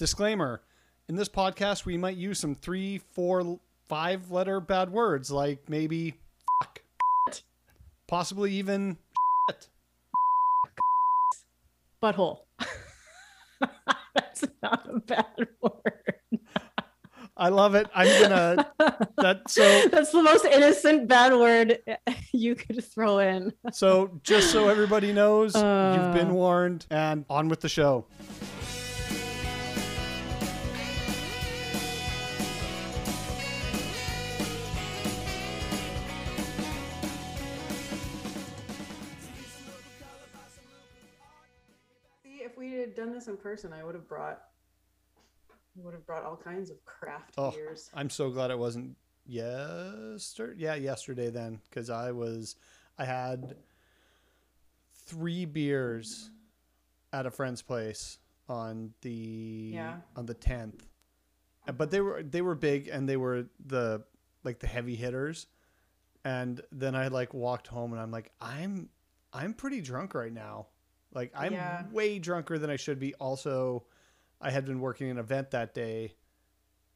Disclaimer In this podcast, we might use some three, four, five letter bad words like maybe fuck, possibly even shit. Butthole. That's not a bad word. I love it. I'm gonna that so That's the most innocent bad word you could throw in. so just so everybody knows, you've been Uh. warned and on with the show. Done this in person, I would have brought I would have brought all kinds of craft Oh. beers. I'm so glad it wasn't yesterday. Yeah, yesterday then, because I was, I had three beers at a friend's place on the Yeah. on the tenth, but they were they were big and they were the like the heavy hitters, and then I like walked home and I'm like I'm I'm pretty drunk right now, like I'm Yeah. way drunker than I should be. Also, I had been working an event that day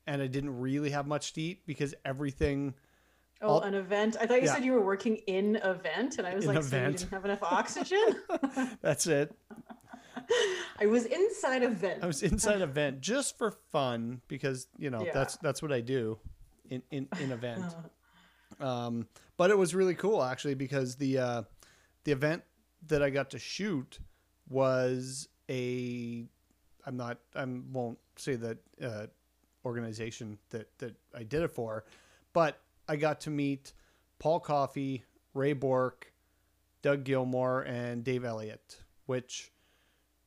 and I didn't really have much to eat because everything. Oh, All- an event. I thought you Yeah. said you were working in event, and I was In like, so you didn't have enough oxygen. That's it. I was inside a vent. I was inside a vent just for fun because you know Yeah. that's that's what I do in in in event. Um, but it was really cool actually because the uh, the event that I got to shoot was a I'm not I won't say that uh, organization that that I did it for, but I got to meet Paul Coffey, Ray Bourque, Doug Gilmour, and Dave Elliott. Which,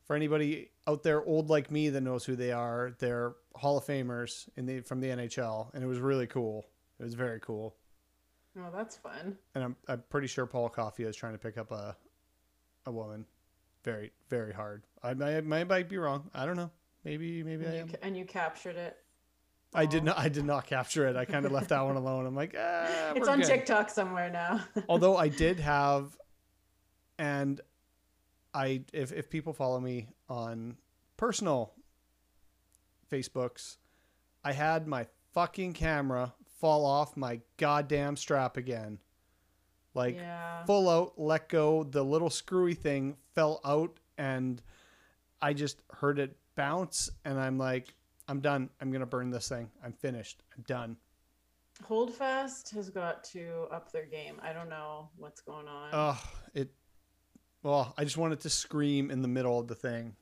for anybody out there old like me that knows who they are, they're Hall of Famers in the from the NHL, and it was really cool. It was very cool oh, that's fun. and I'm I'm pretty sure Paul Coffey is trying to pick up a a woman, very very hard. I might, I might be wrong. I don't know. Maybe maybe I you, am. and you captured it. I did not I did not capture it. I kind of left that one alone. I'm like, ah, It's on good." TikTok somewhere now. Although I did have, and I if if people follow me on personal Facebooks, I had my fucking camera fall off my goddamn strap again. Like yeah. full out let go. The little screwy thing fell out and i just heard it bounce and i'm like i'm done. I'm gonna burn this thing. I'm finished. I'm done. Holdfast has got to up their game. I don't know what's going on. oh it well i just wanted to scream in the middle of the thing.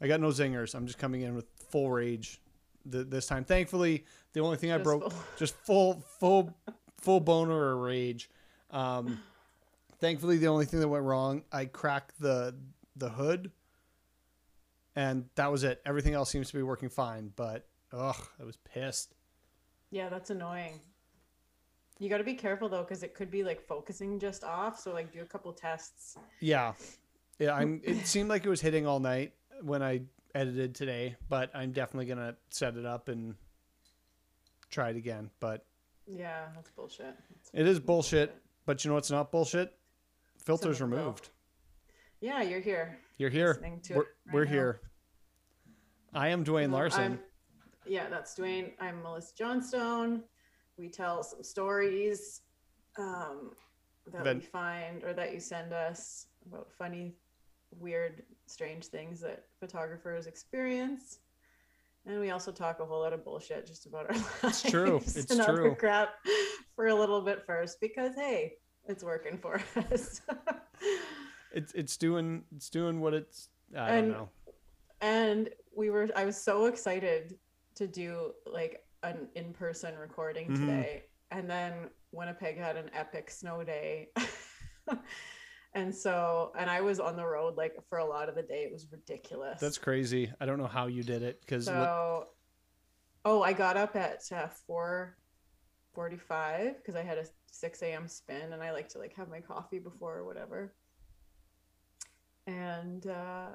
I got no zingers. I'm just coming in with full rage th- this time. Thankfully the only thing i Just broke full- just full full full boner or rage um thankfully the only thing that went wrong i cracked the the hood and that was it everything else seems to be working fine but ugh i was pissed Yeah, that's annoying. You got to be careful though, because it could be like focusing just off. So like, do a couple tests. yeah yeah i'm it seemed like it was hitting all night when i edited today but i'm definitely gonna set it up and try it again but Yeah, that's bullshit. That's it is bullshit but you know what's not bullshit filters roll. removed Yeah, you're here. you're here we're, right we're here i am dwayne larson I'm- yeah, that's Dwayne. I'm Melissa Johnstone. We tell some stories um, that we find or that you send us about funny, weird, strange things that photographers experience. And we also talk a whole lot of bullshit just about our lives. It's true. It's and other true. crap for a little bit first because hey, it's working for us. it's it's doing it's doing what it's i And- don't know and we were i was so excited to do like an in-person recording Mhm. today and then winnipeg had an epic snow day and so and i was on the road like for a lot of the day it was ridiculous. That's crazy. I don't know how you did it because so oh i got up at uh, 4 45 because i had a 6 a.m spin and i like to like have my coffee before or whatever. And uh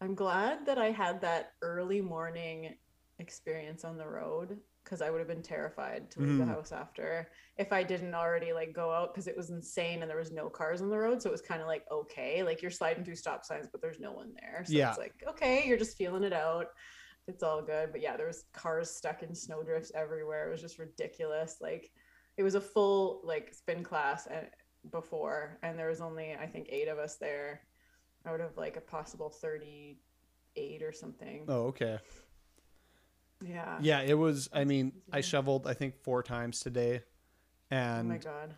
i'm glad that i had that early morning experience on the road because i would have been terrified to leave the Mhm. house after if i didn't already like go out because it was insane and there was no cars on the road so it was kind of like okay like you're sliding through stop signs but there's no one there so Yeah. it's like okay you're just feeling it out it's all good. But yeah, there was cars stuck in snowdrifts everywhere. It was just ridiculous. Like it was a full like spin class and before, and there was only I think eight of us there out of like a possible thirty eight or something. Oh, okay. Yeah. Yeah, it was. I mean, I shoveled I think four times today, Oh and my god.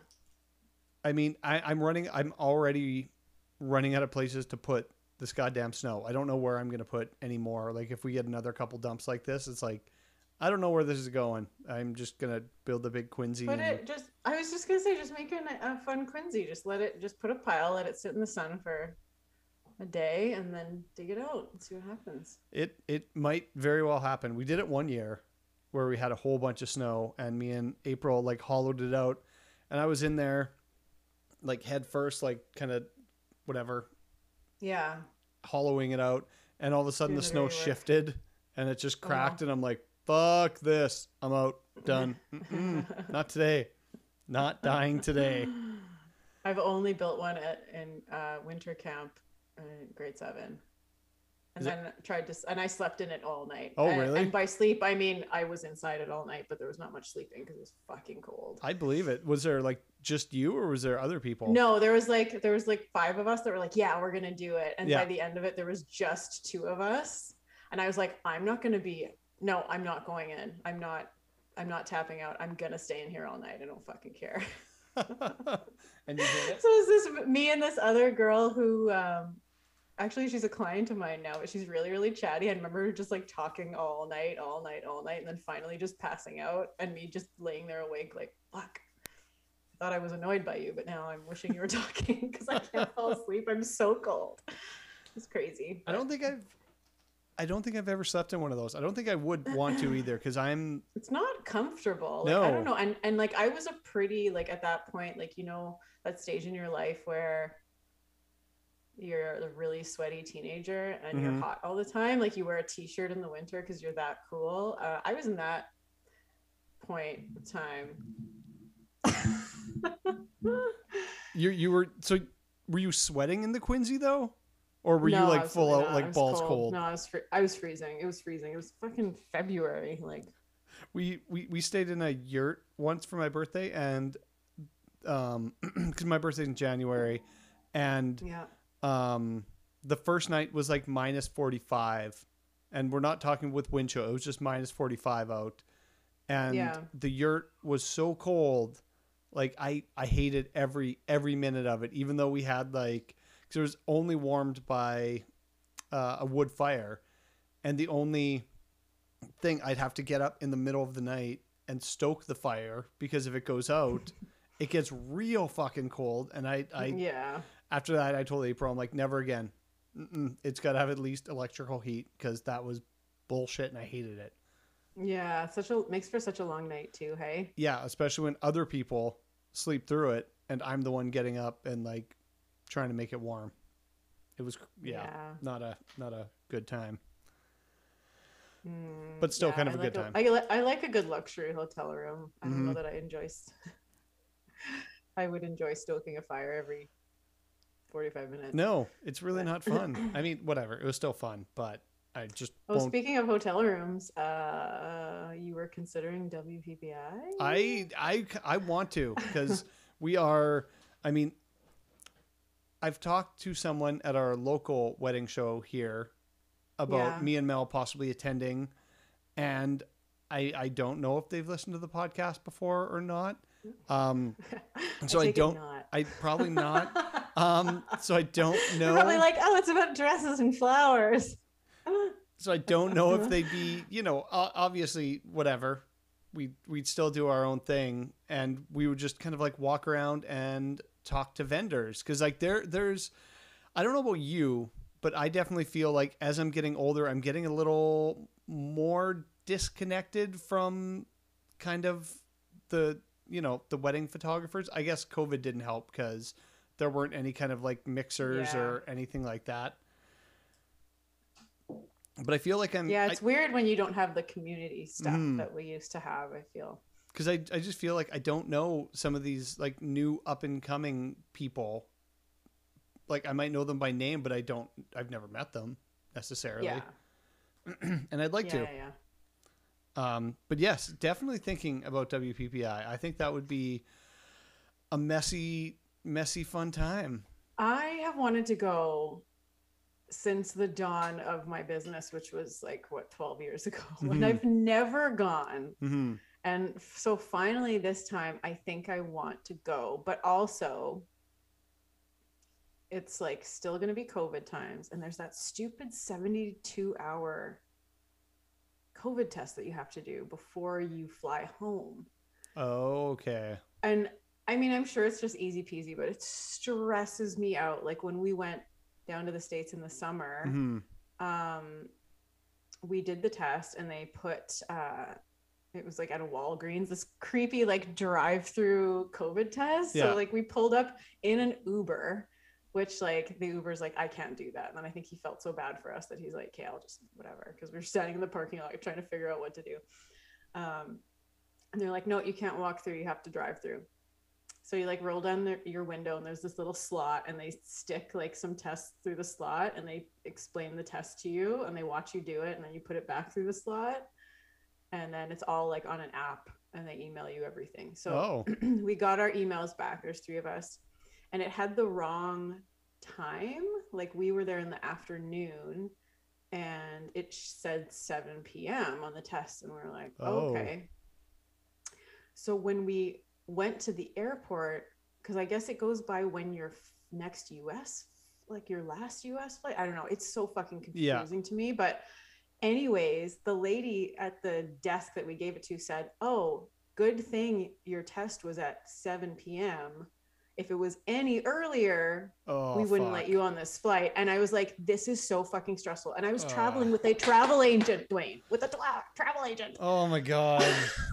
I mean, I, I'm running. I'm already running out of places to put this goddamn snow. I don't know where I'm gonna put any more. Like, if we get another couple dumps like this, it's like, I don't know where this is going. I'm just gonna build a big quinzhee. Put and- it just. I was just gonna say, just make it a, a fun quinzhee. Just let it. Just put a pile. Let it sit in the sun for a day, and then dig it out and see what happens. It it might very well happen. We did it one year where we had a whole bunch of snow and me and April like hollowed it out and I was in there like head first like kind of whatever Yeah. hollowing it out and all of a sudden Doing the snow shifted and it just cracked Oh. and I'm like fuck this. I'm out. Done. Not today. Not dying today. I've only built one at in uh, winter camp in grade seven, and Is then tried to, s- and I slept in it all night. Oh, And- really? And by sleep, I mean I was inside it all night, but there was not much sleeping because it was fucking cold. I believe it. Was there like just you or was there other people? No, there was like there was like five of us that were like, yeah, we're gonna do it, and Yeah. by the end of it, there was just two of us, and I was like, I'm not gonna be, no, I'm not going in. I'm not, I'm not tapping out. I'm gonna stay in here all night. I don't fucking care. and you did it? So it's this me and this other girl who um actually she's a client of mine now, but she's really, really chatty. I remember just like talking all night, all night, all night, and then finally just passing out and me just laying there awake like fuck. I thought I was annoyed by you, but now I'm wishing you were talking because I can't fall asleep. I'm so cold. It's crazy. I don't think I've I don't think I've ever slept in one of those. I don't think I would want to either because I'm it's not comfortable. Like, I don't know. And and like I was a pretty like at that point, like you know, that stage in your life where you're a really sweaty teenager and Mhm. you're hot all the time. Like you wear a t-shirt in the winter because you're that cool. Uh, I was in that point of time. you you were so were you sweating in the quinzhee though? Or were No, you like full out not. Like balls cold? No, I was fr- I was freezing. It was freezing. It was fucking February. Like We, we we stayed in a yurt once for my birthday and um because my birthday's in January and yeah. Um the first night was like minus 45 and we're not talking with wind chill it was just minus 45 out and Yeah. the yurt was so cold like i i hated every every minute of it even though we had like because it was only warmed by uh, a wood fire and the only thing i'd have to get up in the middle of the night and stoke the fire because if it goes out it gets real fucking cold and i i yeah. After that, I told April, I'm like, never again. Mm-mm. It's got to have at least electrical heat because that was bullshit and I hated it. Yeah. Such a makes for such a long night too, hey? Yeah, especially when other people sleep through it and I'm the one getting up and like trying to make it warm. It was yeah, Yeah. not a not a good time. Mm, But still kind of I a good like time. I, li- I like a good luxury hotel room. I don't know Mhm. that I enjoy. I would enjoy stoking a fire every forty-five minutes. No, it's really not fun. I mean, whatever. It was still fun, but I just Oh, won't. speaking of hotel rooms, uh, you were considering WPPI? I I I want to because we are. I mean, I've talked to someone at our local wedding show here about Yeah. me and Mel possibly attending, and I I don't know if they've listened to the podcast before or not. Um, so I it don't- I probably not. Um, so I don't They're know. probably like, oh, it's about dresses and flowers. so I don't know if they'd be, you know, obviously whatever. We we'd still do our own thing, and we would just kind of like walk around and talk to vendors because like there there's, I don't know about you, but I definitely feel like as I'm getting older, I'm getting a little more disconnected from kind of the you know the wedding photographers. I guess COVID didn't help because there weren't any kind of like mixers Yeah. or anything like that. But I feel like I'm yeah, I- it's weird when you don't have the community stuff Mhm. that we used to have. I feel. because I, I just feel like I don't know some of these like new up and coming people. Like I might know them by name, but I don't. I've never met them necessarily. Yeah. and I'd like yeah, to. yeah, yeah. Um, but yes, definitely thinking about WPPI. I think that would be a messy, messy, fun time. I have wanted to go since the dawn of my business, which was like what 12 years ago, Mhm. and I've never gone. hmm And so finally, this time, I think I want to go, but also it's like still going to be COVID times. And there's that stupid 72 hour COVID test that you have to do before you fly home. Oh, okay. And I mean, I'm sure it's just easy peasy, but it stresses me out. Like when we went down to the States in the summer, hmm um we did the test and they put uh it was like at a Walgreens, this creepy like drive-through COVID test. Yeah. So like we pulled up in an Uber, which like the Uber's like, I can't do that. And then I think he felt so bad for us that he's like, okay, I'll just whatever. Cause we are standing in the parking lot trying to figure out what to do. Um and they're like, no, you can't walk through, you have to drive through. So you like roll down the, your window and there's this little slot and they stick like some tests through the slot and they explain the test to you and they watch you do it and then you put it back through the slot and then it's all like on an app and they email you everything. So Oh, we got our emails back. There's three of us, and it had the wrong time. Like we were there in the afternoon, and it said 7 p.m. on the test, and we are like, Oh. okay. So when we went to the airport, because I guess it goes by when your next U.S. like your last U.S. flight. I don't know. It's so fucking Yeah. confusing to me, but. Anyways, the lady at the desk that we gave it to said, "Oh, good thing your test was at 7 p.m. If it was any earlier, oh, we wouldn't fuck. let you on this flight. And I was like, this is so fucking stressful. And I was Ugh. traveling with a travel agent, Dwayne, with a tra- travel agent Oh my god.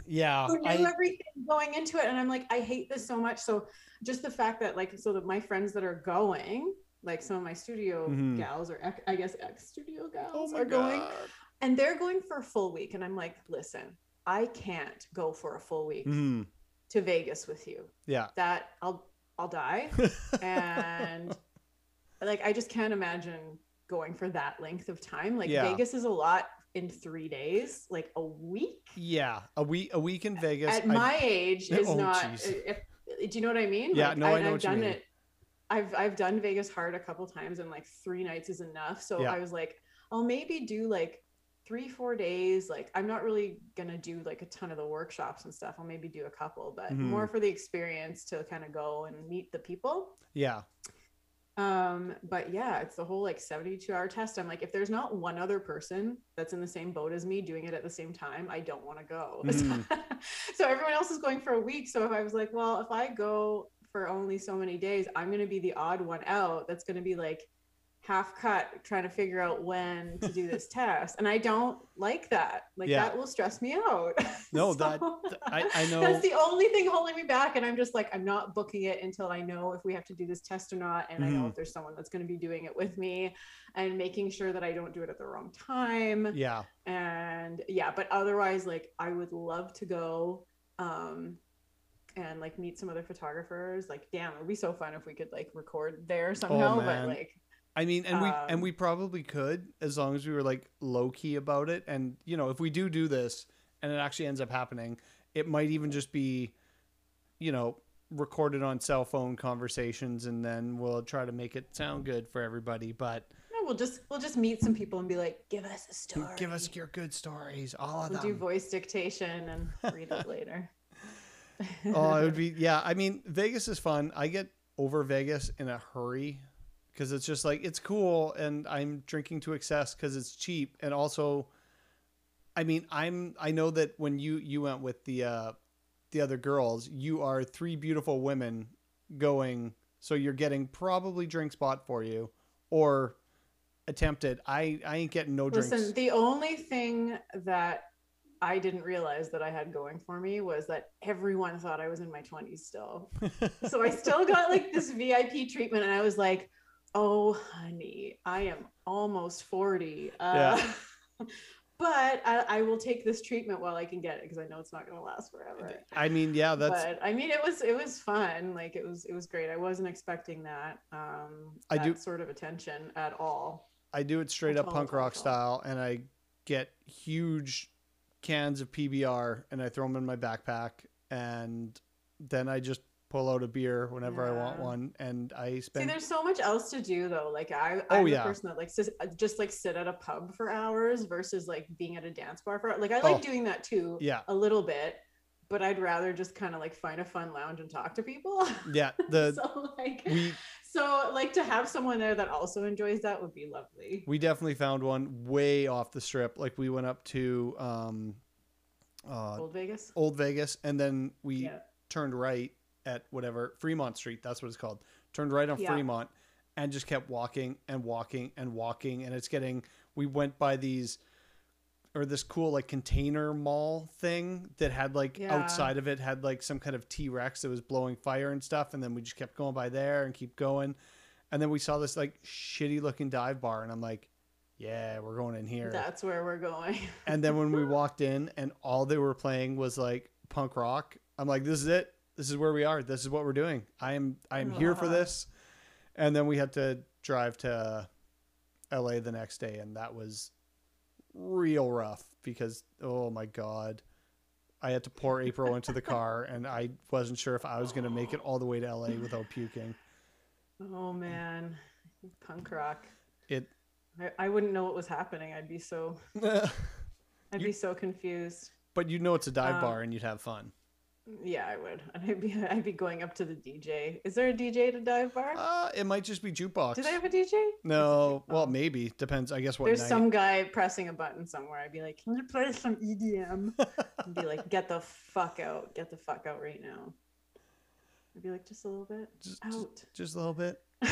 Yeah. who knew I, everything going into it. And I'm like, I hate this so much. So just the fact that like, so that my friends that are going, like some of my studio Mhm. gals or I guess ex studio gals oh are going god. and they're going for a full week. And I'm like, listen, I can't go for a full week hmm to Vegas with you. Yeah. That I'll I'll die. and like I just can't imagine going for that length of time. Like Yeah. Vegas is a lot in three days, like a week. yeah. A week. A week in Vegas. At I- my age oh, is Oh, not. If, do you know what I mean? Yeah, Like, no, I know have what you done mean. it. I've I've done Vegas hard a couple times, and like three nights is enough. So Yeah. I was like, I'll maybe do like three four days. Like I'm not really gonna do like a ton of the workshops and stuff. I'll maybe do a couple, but Mhm. more for the experience to kind of go and meet the people. yeah. Um, but yeah, it's the whole like 72 hour test. I'm like, if there's not one other person that's in the same boat as me doing it at the same time, I don't want to go. Mhm. so everyone else is going for a week. So if I was like, well, if I go for only so many days, I'm going to be the odd one out that's going to be like half cut trying to figure out when to do this test. And I don't like that. Like Yeah. that will stress me out. No, that- I- I know- That's the only thing holding me back. And I'm just like, I'm not booking it until I know if we have to do this test or not. And I know Mhm. if there's someone that's going to be doing it with me and making sure that I don't do it at the wrong time. Yeah. And yeah, but otherwise, like, I would love to go. Um, and like meet some other photographers like damn it would be so fun if we could like record there somehow but Oh, man. like I mean, and we and Um, we probably could as long as we were like low key about it. And you know, if we do do this and it actually ends up happening, it might even just be, you know, recorded on cell phone conversations, and then we'll try to make it sound good for everybody. But yeah, we'll just we'll just meet some people and be like give us a story give us your good stories, all of we'll do voice dictation and read it later oh, it would be yeah. I mean, Vegas is fun. I get over Vegas in a hurry because it's just like it's cool, and I'm drinking to excess because it's cheap, and also, I mean, I'm I know that when you you went with the uh, the other girls, you are three beautiful women going, so you're getting probably drinks bought for you or attempted. I I ain't getting no drinks. Listen, the only thing that I didn't realize that I had going for me was that everyone thought I was in my 20s still. so I still got like this VIP treatment, and I was like, "Oh, honey, I am almost 40." Uh, but I, I will take this treatment while I can get it because I know it's not going to last forever. I mean, yeah, that's but I mean, it was it was fun. Like it was it was great. I wasn't expecting that um, I that do- sort of attention at all. I do it straight up punk rock style, and I get huge cans of PBR and I throw them in my backpack and then I just pull out a beer whenever I want one and I spend. See, there's so much else to do though. Like I, Oh, I'm the yeah. person that likes to just like sit at a pub for hours versus like being at a dance bar for like I like Oh. doing that too yeah a little bit, but I'd rather just kind of like find a fun lounge and talk to people. yeah the so like we so like to have someone there that also enjoys that would be lovely. we definitely found one way off the strip like we went up to um uh Old Vegas. old vegas and then we Yeah. turned right at whatever fremont street that's what it's called turned right on Yeah. fremont and just kept walking and walking and walking and it's getting we went by these or this cool like container mall thing that had like Yeah. outside of it had like some kind of t-rex that was blowing fire and stuff and then we just kept going by there and keep going and then we saw this like shitty looking dive bar and i'm like yeah we're going in here That's where we're going. and then when we walked in and all they were playing was like punk rock, I'm like, this is it. This is where we are. This is what we're doing. I am I am here for this. And then we had to drive to LA the next day and that was real rough because oh my god. I had to pour April into the car and I wasn't sure if I was going to make it all the way to LA without puking. oh man, punk rock. It I, I wouldn't know what was happening. I'd be so I'd You- be so confused. but you'd know it's a dive Um, bar and you'd have fun. Yeah, I would. And I'd be I'd be going up to the DJ. Is there a DJ at a dive bar? Uh, it might just be jukebox. Do they have a DJ? No, well, Oh. maybe depends. I guess what There's night. some guy pressing a button somewhere. I'd be like, "Can you play some EDM?" I'd be like, "Get the fuck out! Get the fuck out right now!" I'd be like, "Just a little bit just, just, out." just a little bit.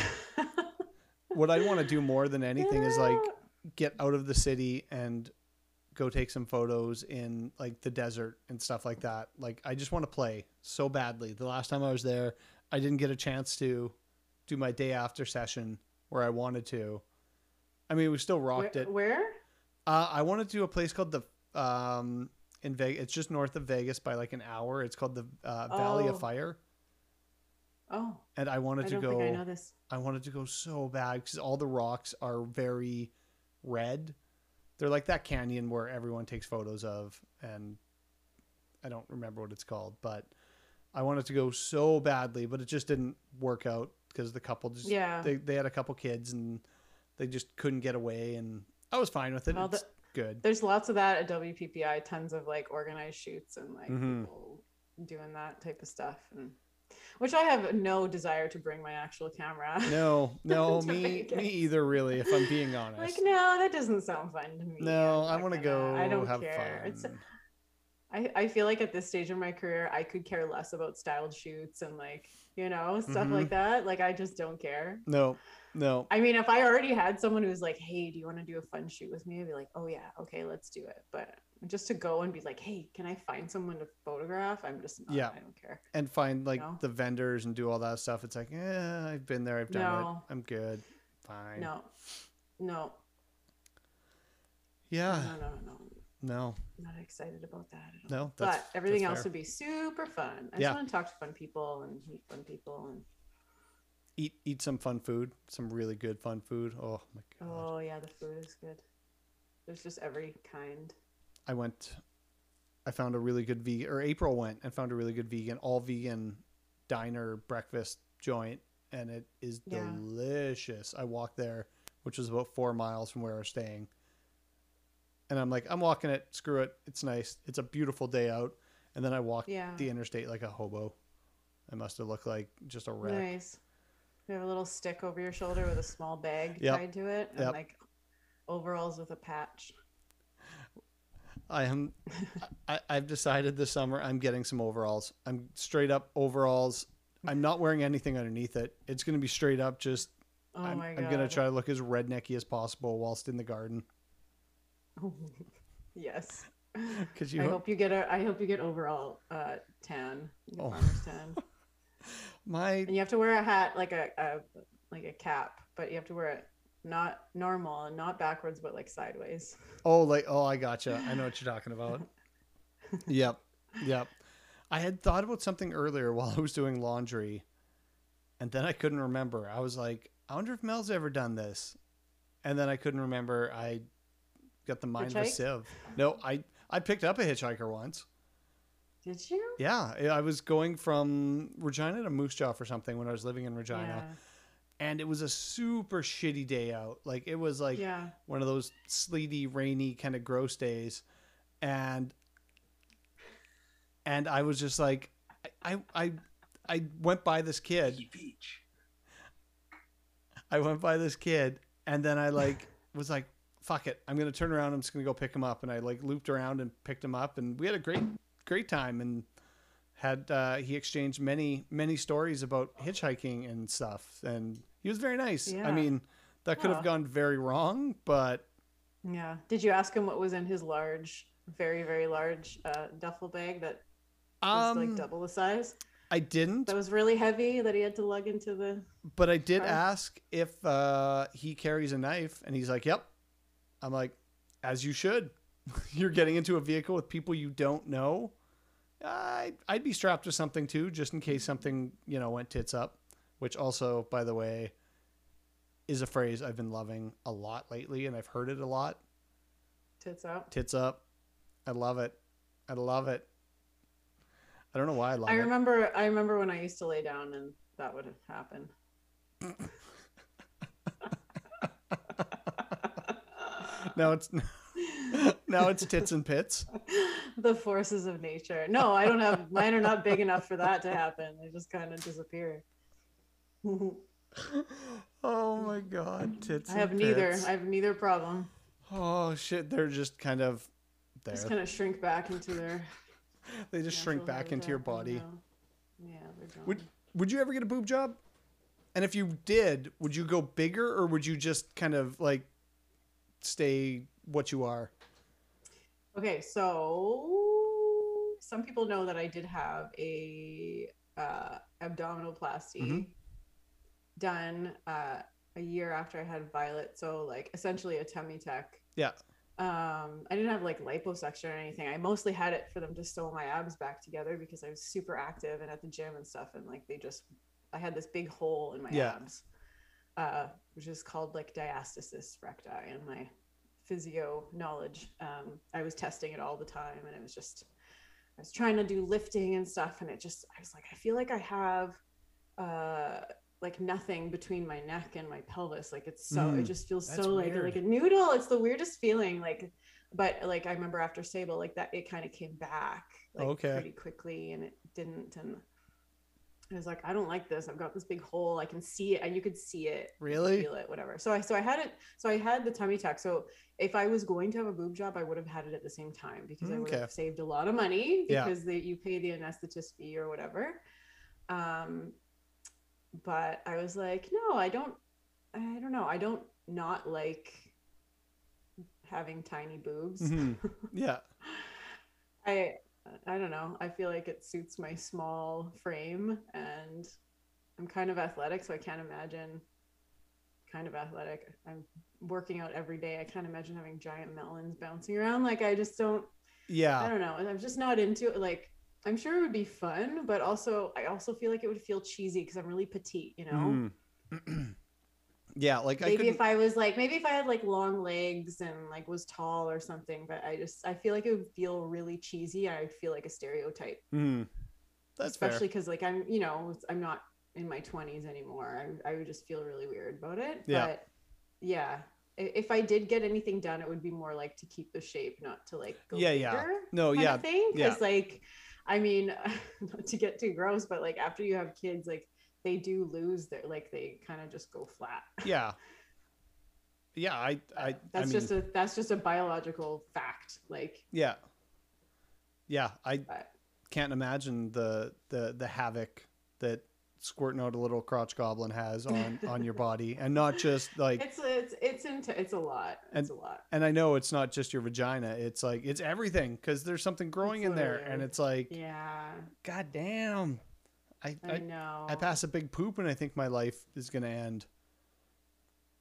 What I want to do more than anything is like get out of the city and go take some photos in like the desert and stuff like that. Like I just want to play so badly. The last time I was there, I didn't get a chance to do my day after session where I wanted to. I mean, we still rocked where, it. where? Uh, I wanted to do a place called the um in Vegas. It's just north of Vegas by like an hour. It's called the uh, Valley Oh. of Fire, Oh, and I wanted I to go. think I know this. I wanted to go so bad because all the rocks are very red. They're like that canyon where everyone takes photos of, and I don't remember what it's called, but I wanted to go so badly, but it just didn't work out because the couple just Yeah. they they had a couple kids and they just couldn't get away, and I was fine with it. Well, the- good. There's lots of that at WPPI. Tons of like organized shoots and like Mhm. people doing that type of stuff, and which I have no desire to bring my actual camera. No, no, me me either. Really, if I'm being honest. Like no, that doesn't sound fun to me. no, I want to go. I don't have care. fun. It's I, I feel like at this stage of my career, I could care less about styled shoots and like you know stuff Mhm. like that. Like I just don't care. no, no. I mean, if I already had someone who's like, "Hey, do you want to do a fun shoot with me?" I'd be like, "Oh yeah, okay, let's do it." But just to go and be like, "Hey, can I find someone to photograph?" I'm just not, Yeah. I don't care. and find like No. the vendors and do all that stuff. It's like, yeah, I've been there, I've done No. it. I'm good. Fine. No, no, Yeah. no, no, no, no. I'm not excited about that at all. No. That's, but everything else would be super fun. I Yeah. just want to talk to fun people and meet fun people and eat eat some fun food, some really good fun food. Oh my god. oh yeah, the food is good. There's just every kind. I went. I found a really good vegan, or April went and found a really good vegan, all vegan diner breakfast joint, and it is Yeah. delicious. I walked there, which was about four miles from where I was staying, and I'm like, I'm walking it. Screw it. It's nice. It's a beautiful day out, and then I walked Yeah. the interstate like a hobo. I must have looked like just a wreck. Nice. You have a little stick over your shoulder with a small bag Yep. tied to it, and Yep. like overalls with a patch. I am. I, I've decided this summer I'm getting some overalls. I'm straight up overalls. I'm not wearing anything underneath it. It's going to be straight up. Just Oh I'm, my God. I'm going to try to look as rednecky as possible whilst in the garden. yes. Because you, I hope you get a. I hope you get overall uh, tan, Oh. farmer's tan, my and you have to wear a hat like a, a like a cap, but you have to wear it not normal and not backwards, but like sideways. oh like oh I gotcha. I know what you're talking about. yep, yep. I had thought about something earlier while I was doing laundry, and then I couldn't remember. I was like, I wonder if Mel's ever done this, and then I couldn't remember. I got the mind of a sieve. No, I I picked up a hitchhiker once. Did you? Yeah, I I was going from Regina to Moose Jaw for something when I was living in Regina, and it was a super shitty day out. Like it was like Yeah. one of those sleety, rainy, kind of gross days, and and I was just like, I I I went by this kid. Beach. I went by this kid, and then I like was like, fuck it, I'm gonna turn around. I'm just gonna go pick him up, and I like looped around and picked him up, and we had a great great time, and had uh, he exchanged many many stories about hitchhiking and stuff, and he was very nice. Yeah. I mean, that could have gone very wrong, but Yeah. Did you ask him what was in his large, very very large uh, duffel bag that was um, like double the size? I didn't, That was really heavy that he had to lug into the. but I did Car? ask if uh, he carries a knife, and he's like, "Yep." I'm like, "As you should. You're getting into a vehicle with people you don't know. I I'd be strapped to something too, just in case something you know went tits up." Which also, by the way, is a phrase I've been loving a lot lately, and I've heard it a lot. Tits up. Tits up. I love it. I love it. I don't know why I love I it. remember. I remember when I used to lay down and that would happen. Now it's now it's tits and pits. the forces of nature. No, I don't have. Mine are not big enough for that to happen. They just kind of disappear. Oh my god, tits. I have neither. pits. I have neither problem. Oh shit, they're just kind of there. Just kind of shrink back into their. they just shrink back into your body. Yeah, they're gone. Would would you ever get a boob job? And if you did, would you go bigger or would you just kind of like stay what you are? Okay, so some people know that I did have a uh, abdominoplasty Mhm. done uh, a year after I had Violet. So like essentially a tummy tuck. Yeah. Um, I didn't have like liposuction or anything. I mostly had it for them to sew my abs back together because I was super active and at the gym and stuff. And like they just, I had this big hole in my Yeah. abs, uh, which is called like diastasis recti in my physio knowledge. Um, I was testing it all the time and it was just, I was trying to do lifting and stuff. And it just, I was like, I feel like I have, uh, like nothing between my neck and my pelvis. Like it's so, it Mm, just feels so like, like a noodle. It's the weirdest feeling. Like, but like I remember after Sable, like that, it kind of came back like Okay. pretty quickly and it didn't. And I was like, I don't like this. I've got this big hole. I can see it and you could see it Really? feel it, whatever. So I so I had it. So I had the tummy tuck. So if I was going to have a boob job, I would have had it at the same time because I would have saved a lot of money Yeah. because they, you pay the anesthetist fee or whatever. Um, but I was like, no, I don't. I don't know. I don't not like having tiny boobs. Mhm. Yeah. I I don't know. I feel like it suits my small frame and I'm kind of athletic, so I can't imagine kind of athletic. I'm working out every day. I can't imagine having giant melons bouncing around. Like I just don't Yeah. I don't know. And I'm just not into it. Like I'm sure it would be fun, but also I also feel like it would feel cheesy because I'm really petite, you know? Mm. yeah, like maybe could if I was like maybe if I had like long legs and like was tall or something, but I just I feel like it would feel really cheesy. I'd feel like a stereotype. Mm. That's especially because like i'm you know i'm not in my 20s anymore I, I would just feel really weird about it Yeah. but yeah if i did get anything done it would be more like to keep the shape not to like go Yeah, yeah. No, yeah. thing yeah. because like i mean not to get too gross but like after you have kids like they do lose their like they kind of just go flat Yeah. Yeah, I I that's I mean, just a that's just a biological fact like yeah. Yeah, I but can't imagine the the the havoc that squirting out a little crotch goblin has on on your body and not just like it's it's it's into it's a lot it's a lot and I know it's not just your vagina it's like it's everything cuz there's something growing It's in there and it's like yeah god damn I i, I, know I pass a big poop and I think my life is going to end.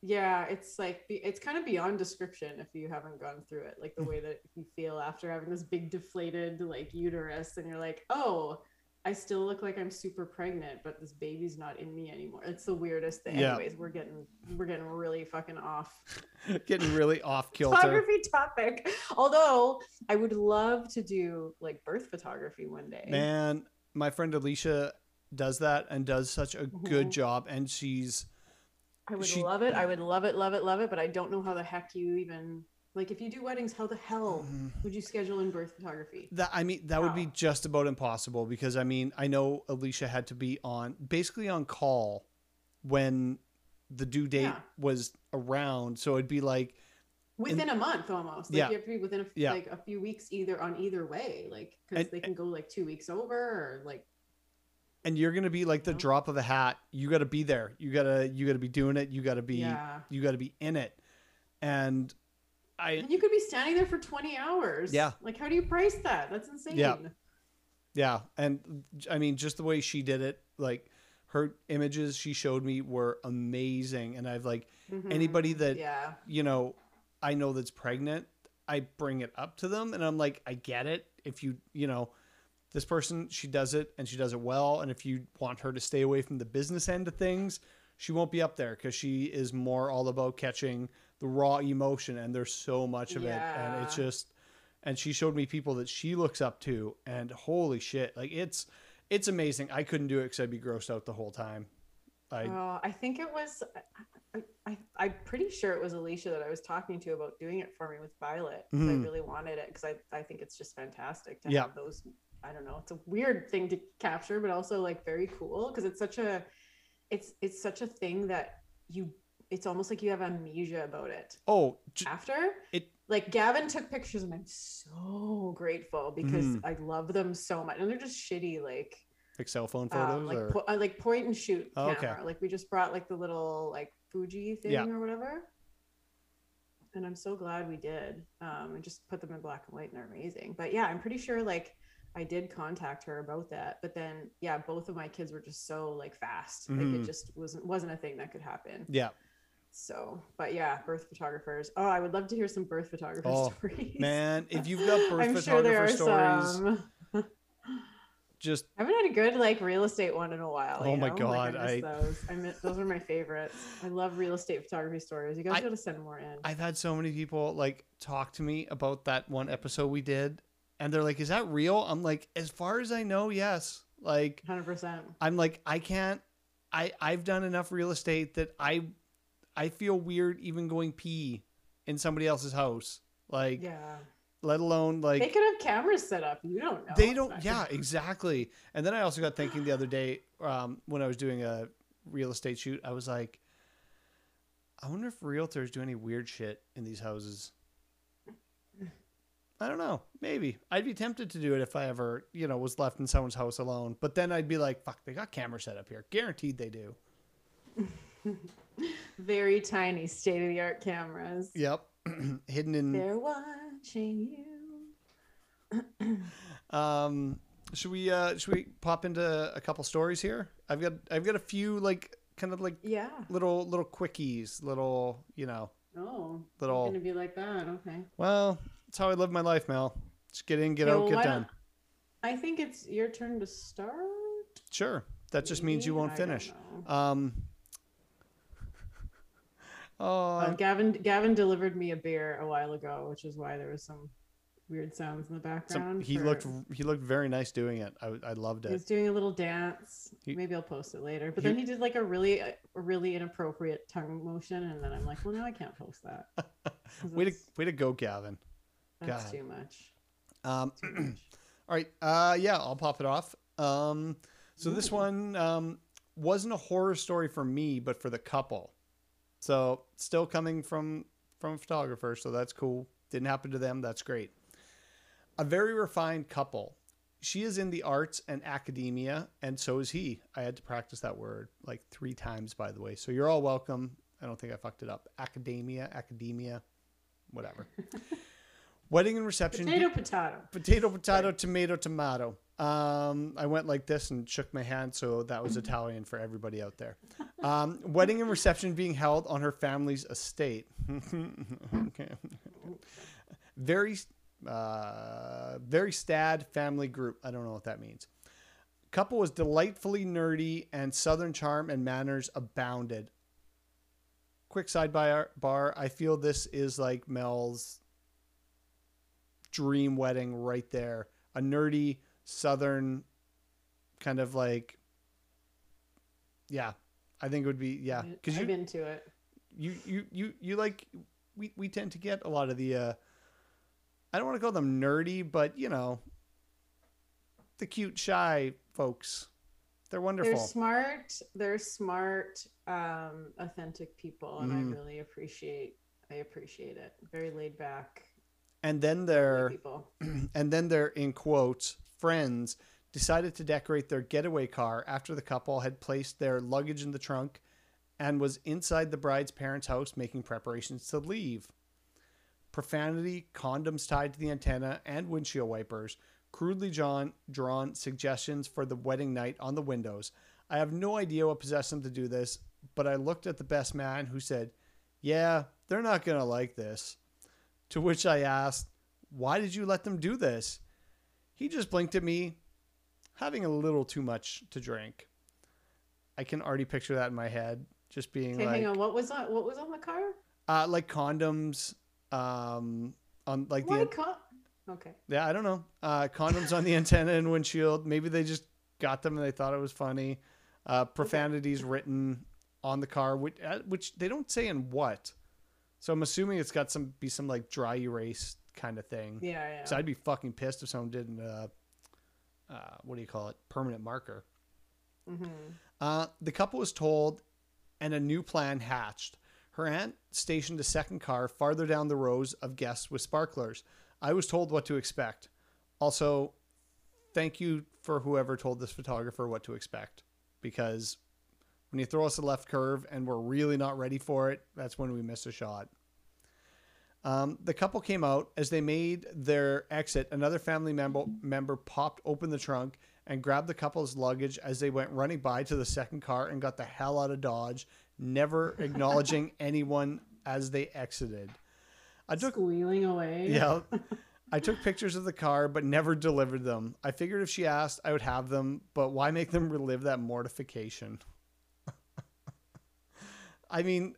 Yeah, it's like it's kind of beyond description if you haven't gone through it. Like the way that you feel after having this big deflated like uterus, and you're like, oh, I still look like I'm super pregnant, but this baby's not in me anymore. It's the weirdest thing. Yeah. Anyways, we're getting we're getting really fucking off Getting really off kilter. photography topic. Although I would love to do like birth photography one day. Man, my friend Alicia does that and does such a good Mhm. job, and she's I would she- love it. I would love it, love it, love it. But I don't know how the heck you even like if you do weddings, how the hell Mm. would you schedule in birth photography? That I mean, that would be just about impossible because I mean, I know Alicia had to be on basically on call when the due date Yeah. was around, so it'd be like, Within a month almost. Like Yeah. you have to be within a, Yeah. like a few weeks either on either way. Like because they can go like two weeks over or like and you're gonna be like the drop of a hat. You got to be there. You gotta, you gotta be doing it. You gotta be, yeah. you gotta be in it. And I, And you could be standing there for 20 hours. Yeah. Like, how do you price that? That's insane. Yeah. yeah, and I mean, just the way she did it, like her images she showed me were amazing. And I've like Mhm. anybody that Yeah. you know, I know that's pregnant, I bring it up to them and I'm like, I get it. If you, you know, this person, she does it and she does it well. And if you want her to stay away from the business end of things, she won't be up there because she is more all about catching the raw emotion. And there's so much of it. And it's just, and she showed me people that she looks up to and holy shit, like it's, it's amazing. I couldn't do it because I'd be grossed out the whole time. I, Uh, I think it was, I, I, I'm pretty sure it was Alicia that I was talking to about doing it for me with Violet. I Mhm. really wanted it because I, I think it's just fantastic to Yeah. have those. I don't know. It's a weird thing to capture, but also like very cool because it's such a, it's it's such a thing that you. It's almost like you have amnesia about it. oh, j- after It- like Gavin took pictures and I'm so grateful because Mhm. I love them so much and they're just shitty like like cell phone photos um, like or, po- uh, like point and shoot Oh, okay. camera like we just brought like the little like Fuji thing Yeah. or whatever and I'm so glad we did um and just put them in black and white and they're amazing but yeah I'm pretty sure like I did contact her about that but then yeah both of my kids were just so like fast like Mhm. it just wasn't wasn't a thing that could happen yeah. so, but yeah, birth photographers. Oh, I would love to hear some birth photographer Oh, stories. Man, if you've got birth I'm sure there photographer are stories, just I haven't had a good like real estate one in a while. Oh my know? God, like, I, miss I- those. I miss, those are my favorites. I love real estate photography stories. You guys I- got to send more in. I've had so many people like talk to me about that one episode we did, and they're like, "Is that real?" I'm like, "As far as I know, yes." Like, Hundred percent. I'm like, I can't. I I've done enough real estate that I I feel weird even going pee in somebody else's house. Like, Yeah. let alone like they could have cameras set up. You don't know. they don't yeah exactly and then i also got thinking the other day um, when i was doing a real estate shoot i was like i wonder if realtors do any weird shit in these houses i don't know maybe i'd be tempted to do it if i ever you know was left in someone's house alone but then i'd be like fuck they got camera set up here guaranteed they do Very tiny state of the art cameras. yep hidden in They're watching you. Um, should we uh should we pop into a couple stories here? I've got I've got a few like kind of like Yeah. little little quickies, little you know. Oh. Little- gonna be like that. Okay. Well, that's how I live my life, Mel. Just get in, get out, well, get done. I think it's your turn to start. Sure, that just means you won't finish. Um. Oh, Uh, Gavin Gavin delivered me a beer a while ago, which is why there was some weird sounds in the some, background. he for- looked he looked very nice doing it. I I loved it. He was doing a little dance. He- Maybe I'll post it later. But he- then he did like a really a really inappropriate tongue motion, and then I'm like, well, now I can't post that. Way to way to go, Gavin. That's God. too much. Um. Too much. All right. Uh, yeah, I'll pop it off. Um, so this one um, wasn't a horror story for me, but for the couple. So still coming from from a photographer, so that's cool. Didn't happen to them. That's great. A very refined couple. She is in the arts and academia, and so is he. I had to practice that word like three times, by the way. So you're all welcome. I don't think I fucked it up. Academia, academia, whatever. Wedding and reception. Potato, potato. potato potato tomato tomato um i went like this and shook my hand so that was italian for everybody out there um wedding and reception being held on her family's estate okay very uh very stad family group i don't know what that means Couple was delightfully nerdy, and Southern charm and manners abounded. Quick sidebar bar. I feel this is like Mel's dream wedding right there. A nerdy Southern kind of like, yeah. I think it would be yeah because I'm you into it. you you you you like we we tend to get a lot of the uh I don't want to call them nerdy, but you know, the cute shy folks. They're wonderful. They're smart. They're smart, um, authentic people, and Mhm. I really appreciate. I appreciate it. Very laid back and then their and then their in quotes friends decided to decorate their getaway car after the couple had placed their luggage in the trunk and was inside the bride's parents' house making preparations to leave. Profanity, condoms tied to the antenna, and windshield wipers, crudely drawn, drawn suggestions for the wedding night on the windows. I have no idea what possessed them to do this, but I looked at the best man who said, Yeah, they're not going to like this. To which I asked, Why did you let them do this? He just blinked at me, having a little too much to drink. I can already picture that in my head, just being Okay, like, hang on. What was on? What was on the car? uh, like condoms, um, on like Why the con- Okay. yeah, I don't know, uh, condoms on the antenna and windshield. Maybe they just got them and they thought it was funny. Uh, profanities written on the car, which, uh, which they don't say in what. So I'm assuming it's got some be some like dry erase kind of thing. Yeah, yeah. So I'd be fucking pissed if someone did uh, uh, what do you call it? Permanent marker. hmm Uh, the couple was told, and a new plan hatched. Her aunt stationed a second car farther down the rows of guests with sparklers. I was told what to expect. Also, thank you for whoever told this photographer what to expect, because when you throw us a left curve and we're really not ready for it, that's when we miss a shot. Um, the couple came out as they made their exit. Another family member member popped open the trunk and grabbed the couple's luggage as they went running by to the second car and got the hell out of Dodge, never acknowledging anyone as they exited. I took Squealing away. yeah. I took pictures of the car but never delivered them. I figured if she asked, I would have them, but why make them relive that mortification? I mean,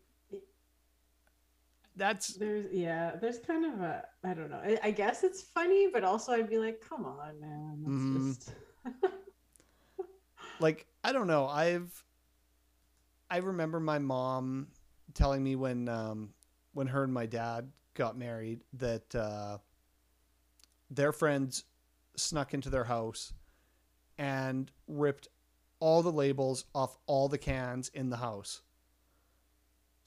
that's There's yeah. There's kind of a I don't know. I, I guess it's funny, but also I'd be like, come on, man. It's Mhm. just like I don't know. I've I remember my mom telling me when um when her and my dad got married that uh their friends snuck into their house and ripped all the labels off all the cans in the house.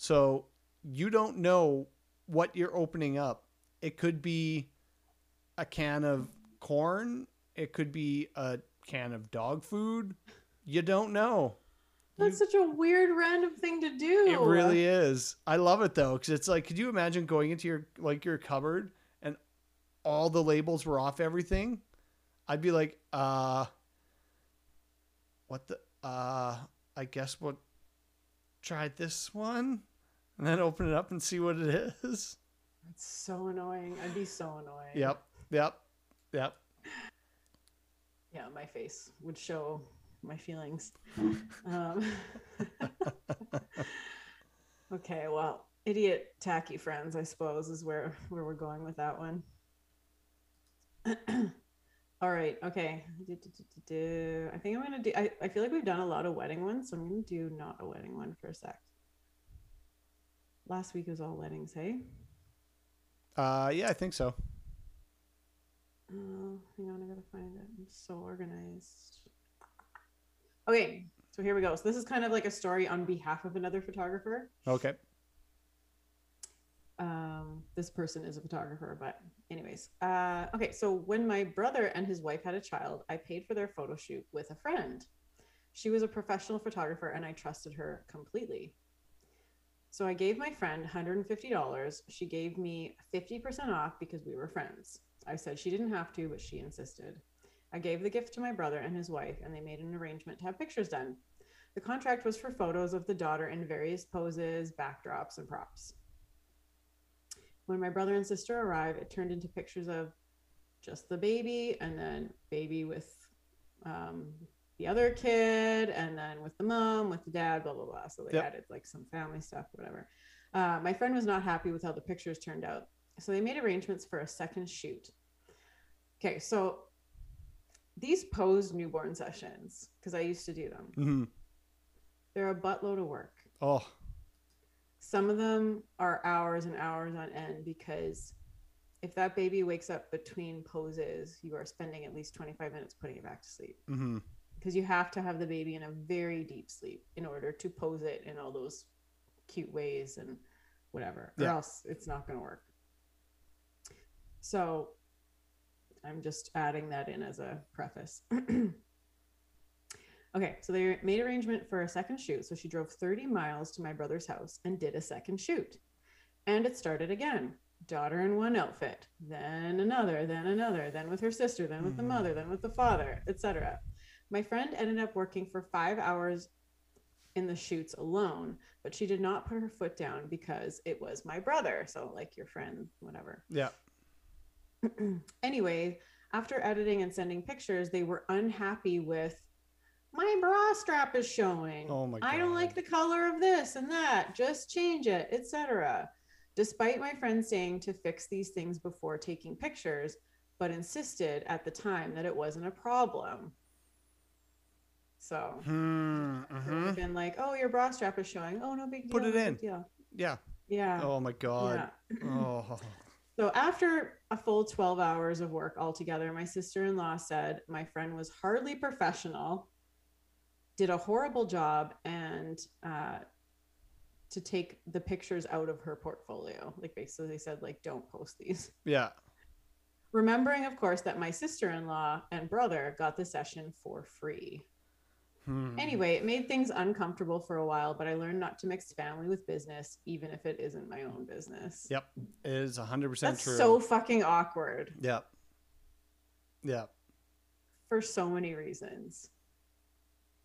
So you don't know what you're opening up. It could be a can of corn, it could be a can of dog food. You don't know. that's such a weird random thing to do. It really is. I love it though, because it's like, could you imagine going into your like your cupboard and all the labels were off everything? I'd be like, uh, what the, uh, I guess what, try this one, and then open it up and see what it is. It's so annoying. I'd be so annoying. Yep, yep, yep. Yeah, my face would show my feelings. Um, okay, well, idiot tacky friends, I suppose, is where where we're going with that one. All right, okay. I think I'm gonna do. I, I feel like we've done a lot of wedding ones, so I'm gonna do not a wedding one for a sec. Last week was all weddings, hey? Uh, yeah, I think so. Oh, hang on, I gotta find it. I'm so organized. Okay, so here we go. So this is kind of like a story on behalf of another photographer. Okay. Um, this person is a photographer, but anyways. Uh, okay, so when my brother and his wife had a child, I paid for their photo shoot with a friend. She was a professional photographer, and I trusted her completely. So I gave my friend $150. She gave me 50% off because we were friends. I said she didn't have to, but she insisted. I gave the gift to my brother and his wife, and they made an arrangement to have pictures done. The contract was for photos of the daughter in various poses, backdrops, and props. When my brother and sister arrived, it turned into pictures of just the baby and then baby with um, the other kid and then with the mom, with the dad, blah blah blah. So they Yep. added like some family stuff, whatever. Uh, my friend was not happy with how the pictures turned out, so they made arrangements for a second shoot. Okay, so these posed newborn sessions, because I used to do them, hmm they're a buttload of work. Oh, Some of them are hours and hours on end because if that baby wakes up between poses, you are spending at least 25 minutes putting it back to sleep hmm because you have to have the baby in a very deep sleep in order to pose it in all those cute ways and whatever, or Yeah. else it's not going to work. So I'm just adding that in as a preface. okay, so they made arrangement for a second shoot. So she drove 30 miles to my brother's house and did a second shoot. And it started again. Daughter in one outfit, then another, then another, then with her sister, then with the Mhm. mother, then with the father, etc. My friend ended up working for five hours in the shoots alone, but she did not put her foot down because it was my brother. So, like your friend, whatever. yeah. anyway, after editing and sending pictures, they were unhappy with my bra strap is showing. Oh my I don't like the color of this and that. Just change it, etc. Despite my friend saying to fix these things before taking pictures, but insisted at the time that it wasn't a problem. So Hmm. hmm have been like, "Oh, your bra strap is showing. Oh, no big deal. Put it in. Deal. Yeah. Yeah. Oh my god. yeah. Oh. So after a full 12 hours of work altogether, my sister-in-law said my friend was hardly professional, did a horrible job, and uh, to take the pictures out of her portfolio. Like basically they said, like, don't post these. Yeah. Remembering, of course, that my sister-in-law and brother got the session for free. Hmm. Anyway, it made things uncomfortable for a while, but I learned not to mix family with business, even if it isn't my own business. Yep. It is 100% That's true. so fucking awkward. Yep. Yep. for so many reasons.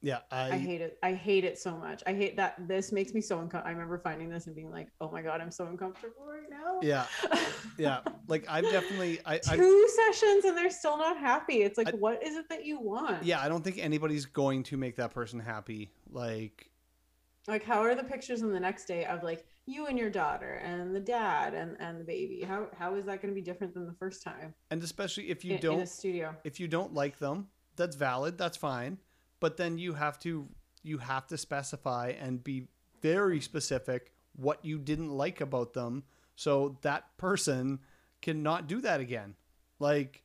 Yeah. I, I, hate it. I hate it so much. I hate that this makes me so uncomfortable. I remember finding this and being like, "Oh my god, I'm so uncomfortable right now." yeah. Yeah. Like I've definitely I, I Two sessions and they're still not happy. It's like, I- what is it that you want? yeah, I don't think anybody's going to make that person happy. Like Like, how are the pictures on the next day of like you and your daughter and the dad and and the baby? How how is that going to be different than the first time and especially if you in, in don't a studio? if you don't like them, that's valid, that's fine. But then you have to you have to specify and be very specific what you didn't like about them so that person cannot do that again. Like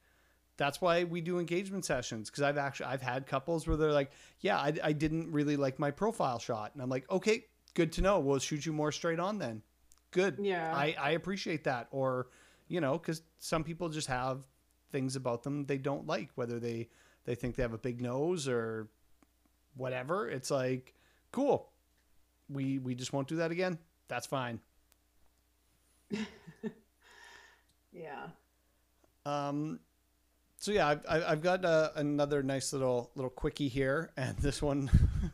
that's why we do engagement sessions because I've actually I've had couples where they're like, "Yeah, I, I didn't really like my profile shot," and I'm like, "Okay, good to know. We'll shoot you more straight on then. Good. Yeah. I I appreciate that." Or, you know, because some people just have things about them they don't like, whether they they think they have a big nose or whatever. It's like, cool. We we just won't do that again. That's fine. yeah. Um, so yeah, I've, I've got uh, another nice little little quickie here, and this one,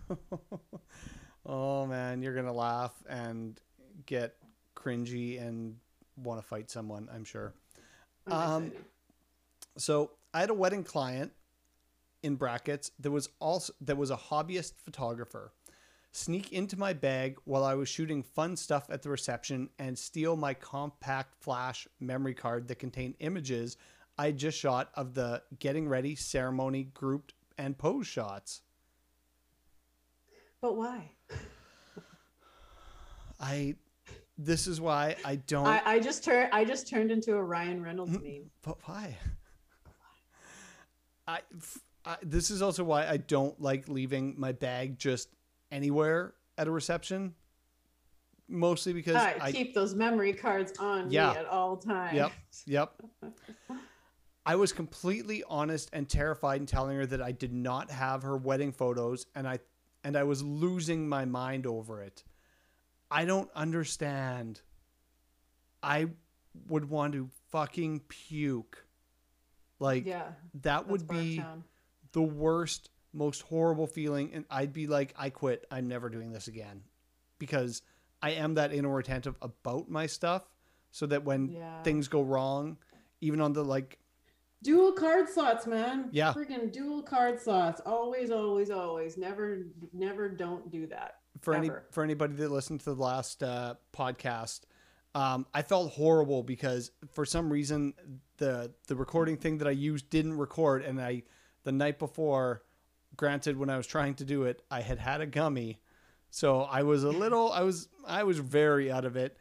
oh man, you're gonna laugh and get cringy and want to fight someone. I'm sure. I'm Um, excited. So I had a wedding client in brackets. There was also there was a hobbyist photographer. Sneak into my bag while I was shooting fun stuff at the reception and steal my compact flash memory card that contained images I just shot of the getting ready ceremony grouped and pose shots. But why? I this is why I don't I, I just turned I just turned into a Ryan Reynolds Mm. meme. But why? I, f- I- this is also why I don't like leaving my bag just anywhere at a reception. Mostly because I, I keep those memory cards on Yeah. me at all times. Yep. Yep. I was completely honest and terrified in telling her that I did not have her wedding photos and I and I was losing my mind over it. I don't understand. I would want to fucking puke. Like Yeah. that would be Barktown. The worst, most horrible feeling. And I'd be like, I quit. I'm never doing this again. Because I am that inattentive about my stuff. So that when Yeah. things go wrong, even on the like Dual card slots, man. Yeah. Freaking dual card slots. Always, always, always. Never, never don't do that. for any for anybody that listened to the last uh, podcast, um, I felt horrible because for some reason the the recording thing that I used didn't record, and I the night before, granted when I was trying to do it, I had had a gummy, so I was a little I was I was very out of it,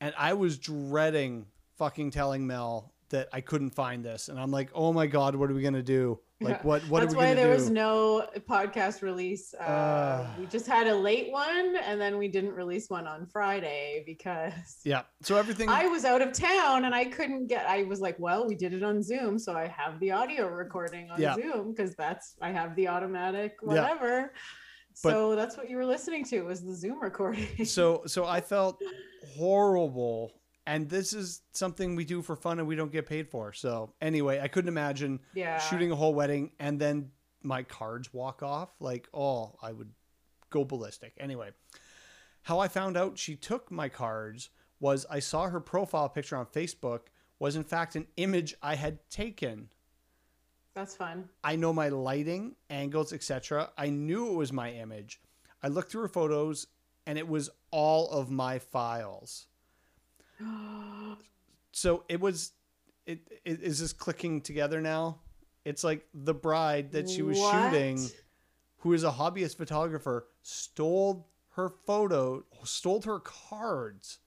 and I was dreading fucking telling Mel that I couldn't find this, and I'm like, oh my god, what are we gonna do? Like what what That's are we why there do? was no podcast release. Uh, Uh. we just had a late one, and then we didn't release one on Friday because yeah, so everything I was out of town and I couldn't get. I was like, well, we did it on Zoom, so I have the audio recording on Yeah. Zoom because that's I have the automatic Yeah. whatever. But- so that's what you were listening to was the Zoom recording. so so I felt horrible and this is something we do for fun and we don't get paid for. So anyway, I couldn't imagine yeah, shooting a whole wedding and then my cards walk off. Like, oh, I would go ballistic. Anyway, how I found out she took my cards was I saw her profile picture on Facebook was in fact an image I had taken. That's fun. I know my lighting, angles, etc. I knew it was my image. I looked through her photos and it was all of my files. So it was it, it is this clicking together now? It's like the bride that she was What? shooting who is a hobbyist photographer stole her photo, stole her cards.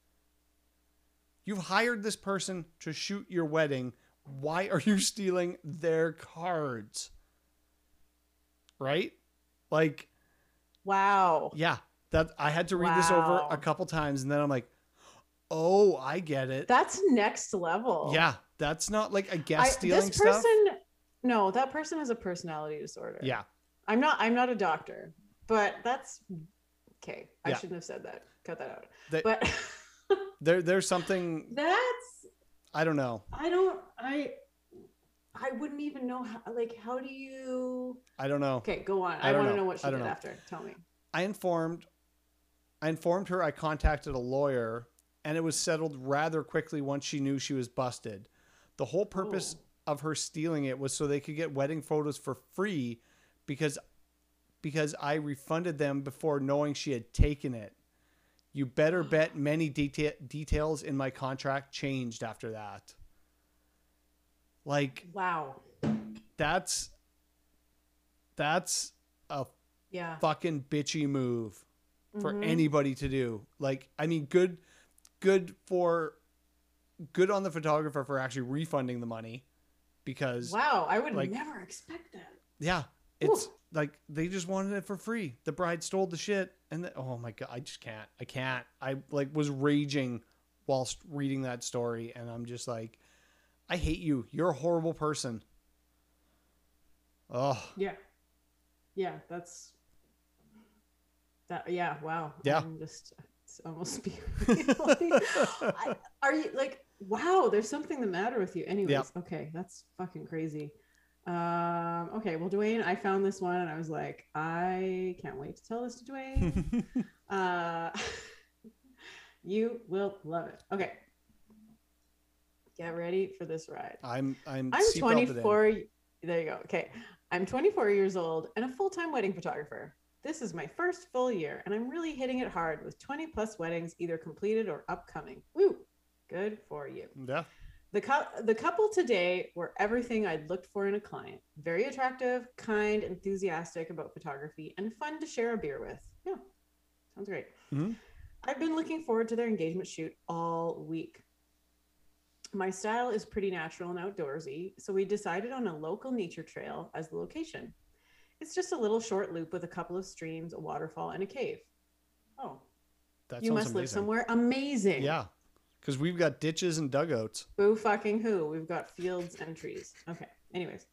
You've hired this person to shoot your wedding. Why are you stealing their cards? Right? Like, Wow. yeah, that I had to read this over a couple times and then I'm like, "Oh, I get it." That's next level. yeah, that's not like a I, guest stealing this stuff. person, no, that person has a personality disorder. Yeah. I'm not. I'm not a doctor, but that's okay. I Yeah. shouldn't have said that. Cut that out. That- but There there's something that's. I don't know. I don't. I. I wouldn't even know how. Like, how do you? I don't know. Okay, go on. I I, want to know. know what she did know. after. Tell me. I informed I informed her I contacted a lawyer and it was settled rather quickly once she knew she was busted. The whole purpose Oh. of her stealing it was so they could get wedding photos for free because because I refunded them before knowing she had taken it. You better bet many deta- details in my contract changed after that. Like Wow. that's that's a Yeah. fucking bitchy move for Mhm. anybody to do. Like, I mean, good, good for, good on the photographer for actually refunding the money, because Wow. I would like- never expect that. yeah, it's Ooh. like they just wanted it for free. The bride stole the shit, and the, oh my god, I just can't. I can't. I like was raging whilst reading that story, and I'm just like, I hate you. You're a horrible person. Oh, Yeah. Yeah. That's. That. Yeah. Wow. Yeah. I'm just. It's almost. I, are you like wow there's something the matter with you. Anyways Yeah. okay that's fucking crazy. Um okay well dwayne i found this one and i was like i can't wait to tell this to dwayne uh you will love it. Okay. Get ready for this ride. I'm I'm i'm 24 there you go. Okay. I'm 24 years old and a full-time wedding photographer this is my first full year and i'm really hitting it hard with 20 plus weddings either completed or upcoming woo good for you Yeah. the, cou- the couple today were everything I'd looked for in a client. Very attractive, kind, enthusiastic about photography, and fun to share a beer with. Yeah, sounds great. Mhm. I've been looking forward to their engagement shoot all week. My style is pretty natural and outdoorsy, so we decided on a local nature trail as the location. It's just a little short loop with a couple of streams, a waterfall, and a cave. Oh, That you must live somewhere amazing. Yeah, because we've got ditches and dugouts. Boo fucking who? We've got fields and trees. Okay. Anyways,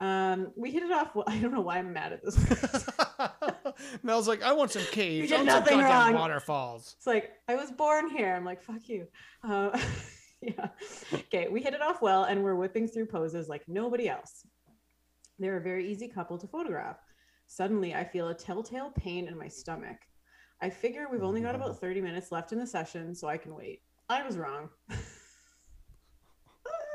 um, we hit it off. Well, I don't know why I'm mad at this. Mel's like, I want some caves. did I want some nothing wrong." waterfalls. it's like I was born here. I'm like, fuck you. Uh, yeah. Okay. We hit it off well, and we're whipping through poses like nobody else. They're a very easy couple to photograph. Suddenly, I feel a telltale pain in my stomach. I figure we've only got about mm-hmm. 30 minutes left in the session, so I can wait. I was wrong.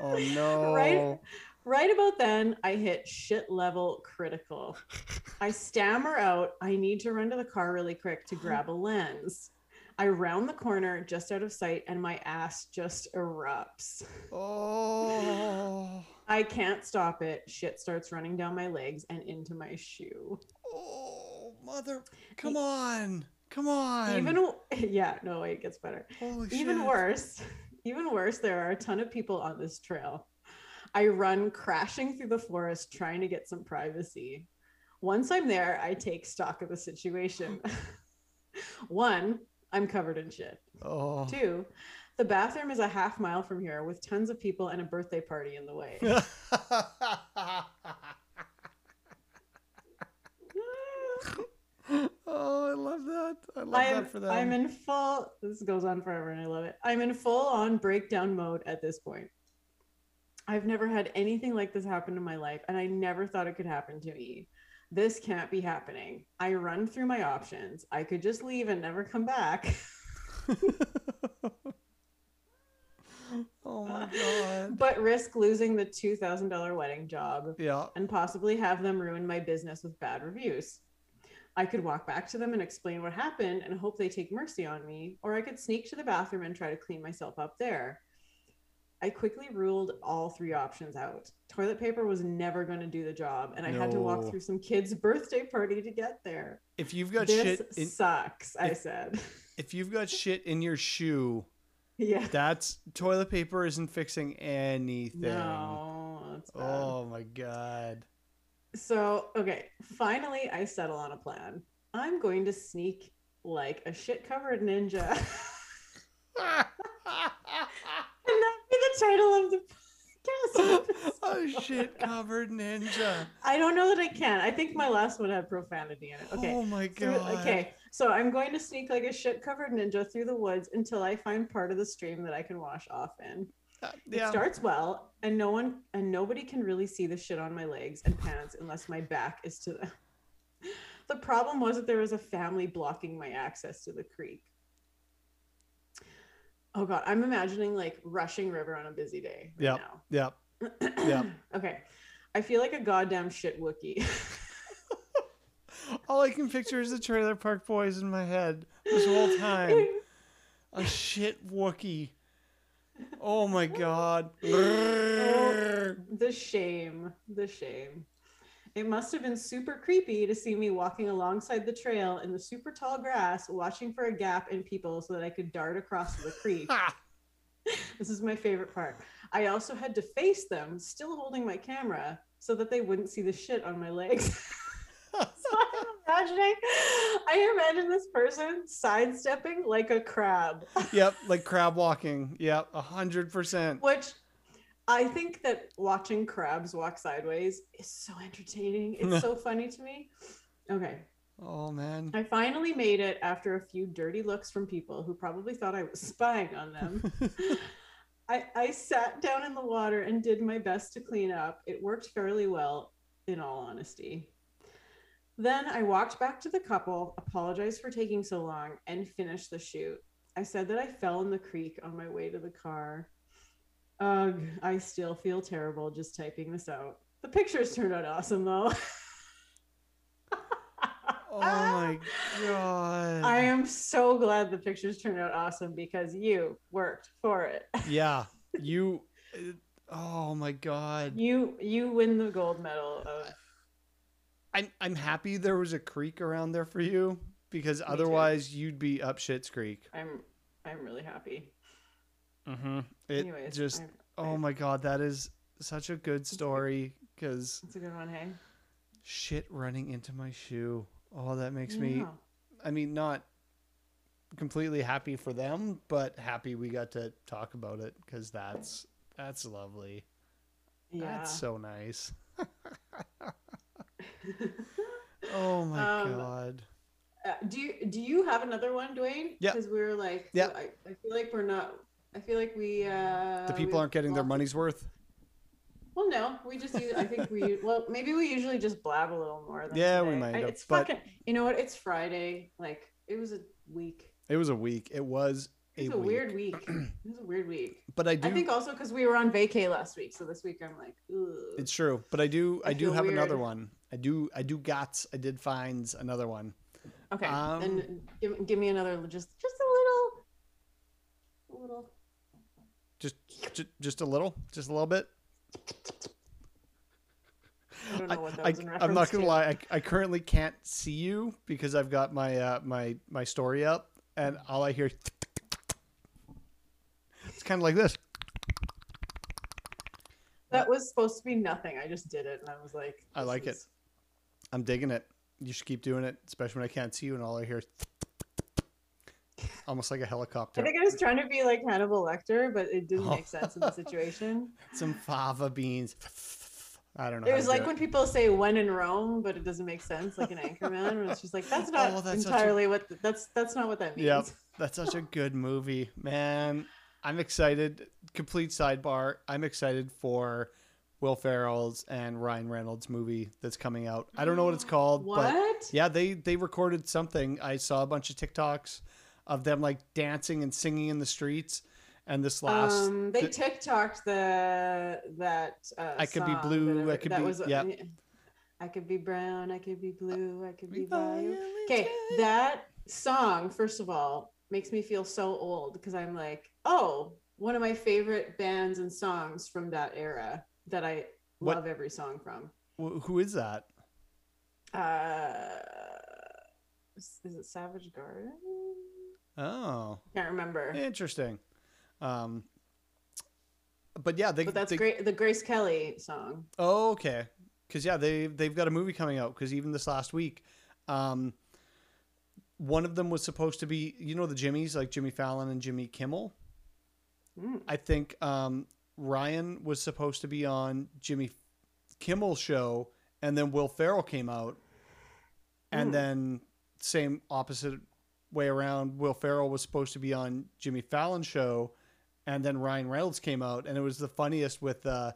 Oh no! Right? Right about then, I hit shit level critical. I stammer out, I need to run to the car really quick to grab a lens. I round the corner just out of sight and my ass just erupts. Oh. I can't stop it. Shit starts running down my legs and into my shoe. Oh, mother. Come on. Come on. Even yeah, no, way it gets better. Holy Even shit. worse, even worse, there are a ton of people on this trail. I run crashing through the forest trying to get some privacy. Once I'm there, I take stock of the situation. One, I'm covered in shit. Oh. Two, the bathroom is a half mile from here with tons of people and a birthday party in the way. oh, I love that. I love I'm, that for them. I'm in full, this goes on forever and I love it. I'm in full on breakdown mode at this point. I've never had anything like this happen in my life, and I never thought it could happen to me. This can't be happening. I run through my options. I could just leave and never come back. oh my god. but risk losing the $2,000 wedding job Yeah. and possibly have them ruin my business with bad reviews. I could walk back to them and explain what happened and hope they take mercy on me, or I could sneak to the bathroom and try to clean myself up there. I quickly ruled all three options out. Toilet paper was never going to do the job, and I had to walk through some kid's birthday party to get there. If you've got this shit in sucks, I if- said. if you've got shit in your shoe, yeah. that's toilet paper isn't fixing anything. No, that's bad. Oh my god. So, okay, finally I settle on a plan. I'm going to sneak like a shit covered ninja. and that be the title of the podcast. a shit covered ninja. I don't know that I can. I think my last one had profanity in it. Okay. Oh my god. okay. So I'm going to sneak like a shit covered ninja through the woods until I find part of the stream that I can wash off in. Uh, It starts well, and no one and nobody can really see the shit on my legs and pants unless my back is to them. The problem was that there was a family blocking my access to the creek. Oh god, I'm imagining like rushing river on a busy day right. Yep. now. Yep. Okay. I feel like a goddamn shit Wookie. All I can picture is the Trailer Park Boys in my head this whole time. A shit Wookie. Oh my god. Oh, the shame. The shame. It must have been super creepy to see me walking alongside the trail in the super tall grass, watching for a gap in people so that I could dart across the creek. This is my favorite part. I also had to face them, still holding my camera, so that they wouldn't see the shit on my legs. so imagining, I imagine this person sidestepping like a crab, yep, like crab walking. Yep, a hundred percent. which I think that watching crabs walk sideways is so entertaining. It's so funny to me. Okay, Oh man. I finally made it after a few dirty looks from people who probably thought I was spying on them. I, I sat down in the water and did my best to clean up. It worked fairly well, in all honesty. Then I walked back to the couple, apologized for taking so long, and finished the shoot. I said that I fell in the creek on my way to the car. Ugh, I still feel terrible just typing this out. The pictures turned out awesome though. Oh my god. I am so glad the pictures turned out awesome because you worked for it. Yeah, you. uh, Oh my god. You you win the gold medal of I'm I'm happy there was a creek around there for you because too. otherwise you'd be up shit's creek. I'm I'm really happy. Mm-hmm. It Anyways, just. I- Oh my god, that is such a good story because it's a good one, hey. shit running into my shoe. Oh, that makes me. I mean, not completely happy for them, but happy we got to talk about it because that's that's lovely. Yeah. That's so nice. oh my Um, god. Uh, do you do you have another one, Dwayne? Yeah. Because we were like, Yeah. I, I feel like we're not. I feel like we. uh The people aren't getting their money's worth. Well, no, we just. use- I think we. Well, maybe we usually just blab a little more. Than Yeah, we might I- have, It's but- fucking. You know what? It's Friday. Like it was a week. It was a week. It was a, It was a week. weird week. It was a weird week. But I do. I think also because we were on vacay last week, so this week I'm like, Ugh. it's true. But I do. I, I do have another one. I do. I do. Got. I did find another one. okay. um, then give, give me another, just just a little, a little. Just, just, just a little. Just a little bit. I don't know what that I, was in reference I'm not gonna to. lie. I, I currently can't see you because I've got my uh, my my story up, and all I hear. It's kind of like this. That was supposed to be nothing. I just did it, and I was like, I like it. I'm digging it. You should keep doing it, especially when I can't see you, and all I hear. is Almost like a helicopter. I think I was trying to be like Hannibal Lecter, but it didn't Oh. make sense in the situation. Some fava beans. I don't know. It was like when people say "when in Rome," but it doesn't make sense, like an Anchorman. It's just like that's oh, not Oh, that's such a- entirely what that's that's not what that means. Yep. That's such a good movie, man. I'm excited. Complete sidebar. I'm excited for Will Ferrell's and Ryan Reynolds movie that's coming out. I don't know what it's called, but What? yeah, they they recorded something. I saw a bunch of TikToks of them like dancing and singing in the streets. And this last, um, they th- TikToked the that. Uh, I could be blue, that I could that be- was, yep. I could be brown. I could be blue. I could be. Violet Okay, that song, first of all, makes me feel so old because I'm like, oh, one of my favorite bands and songs from that era that I What- love every song from. Wh- who is that? Uh, is, is it Savage Garden? Oh, Can't remember. interesting. Um, but yeah, they. But that's they, great. The Grace Kelly song. Oh, okay. Because yeah, they they've got a movie coming out. Because even this last week, um, one of them was supposed to be you know the Jimmys like Jimmy Fallon and Jimmy Kimmel. Mm. I think um, Ryan was supposed to be on Jimmy Kimmel's show, and then Will Ferrell came out, and Hmm. then same opposite way around. Will Ferrell was supposed to be on Jimmy Fallon's show, and then Ryan Reynolds came out, and it was the funniest with uh,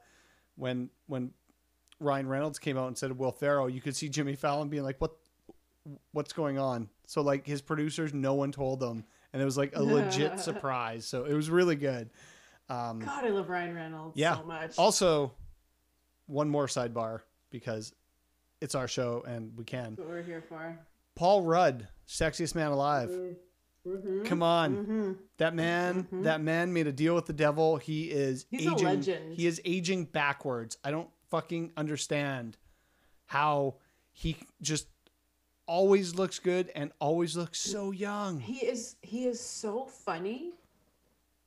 when when Ryan Reynolds came out and said Will Ferrell, you could see Jimmy Fallon being like, "What, what's going on?" So like his producers, no one told them, and it was like a legit surprise. So it was really good. Um, God, I love Ryan Reynolds Yeah. so much. also, one more sidebar because it's our show and we can. That's what we're here for. Paul Rudd, sexiest man alive. Mhm. Come on, Mhm. that man. Mhm. That man made a deal with the devil. He is He's a aging. legend. He is aging backwards. I don't fucking understand how he just always looks good and always looks so young. He is he is so funny.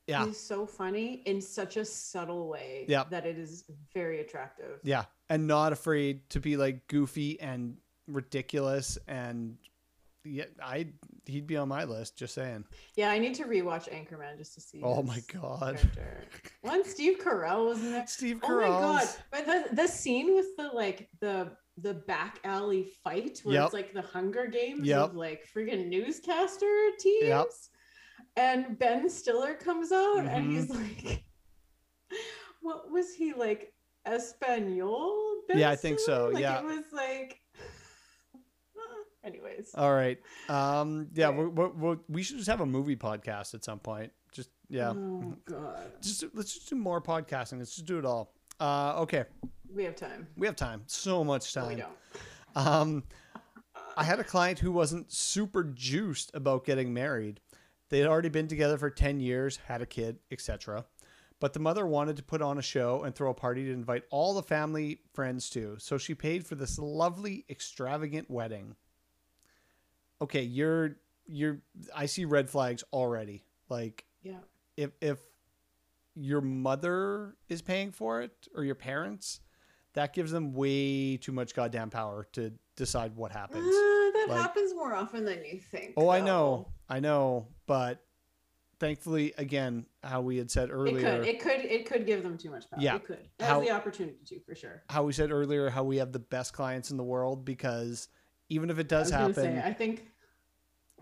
Yeah, He's so funny in such a subtle way Yep. that it is very attractive. yeah, and not afraid to be like goofy and ridiculous and yeah, I he'd be on my list. Just saying. Yeah, I need to rewatch Anchorman just to see. Oh my God. One Steve Carell was in there. Steve Carell. Oh my god! But the the scene with the like the the back alley fight where Yep. it's like the Hunger Games Yep. of like freaking newscaster teams, Yep. and Ben Stiller comes out Mm-hmm. and he's like, "What was he like? Espanol?" Ben Yeah, I think so, Like, yeah. it was like. Anyways, All right. Um. Yeah. Okay. We're, we're, we're, we should just have a movie podcast at some point. Just yeah. Oh god, Just let's just do more podcasting. Let's just do it all. Uh. Okay. We have time. We have time. So much No, time. we don't. Um, I had a client who wasn't super juiced about getting married. They had already been together for 10 years, had a kid, etc. But the mother wanted to put on a show and throw a party to invite all the family friends to. So she paid for this lovely, extravagant wedding. Okay, you're you're I see red flags already. Like Yeah. if if your mother is paying for it or your parents, that gives them way too much goddamn power to decide what happens. Uh, that Like- happens more often than you think. oh, I know. I know, but thankfully again, how we had said earlier, It could. It could. It could give them too much power. Yeah. It could. It How- has the opportunity to, for sure. how we said earlier how we have the best clients in the world because even if it I does was happen, say, I think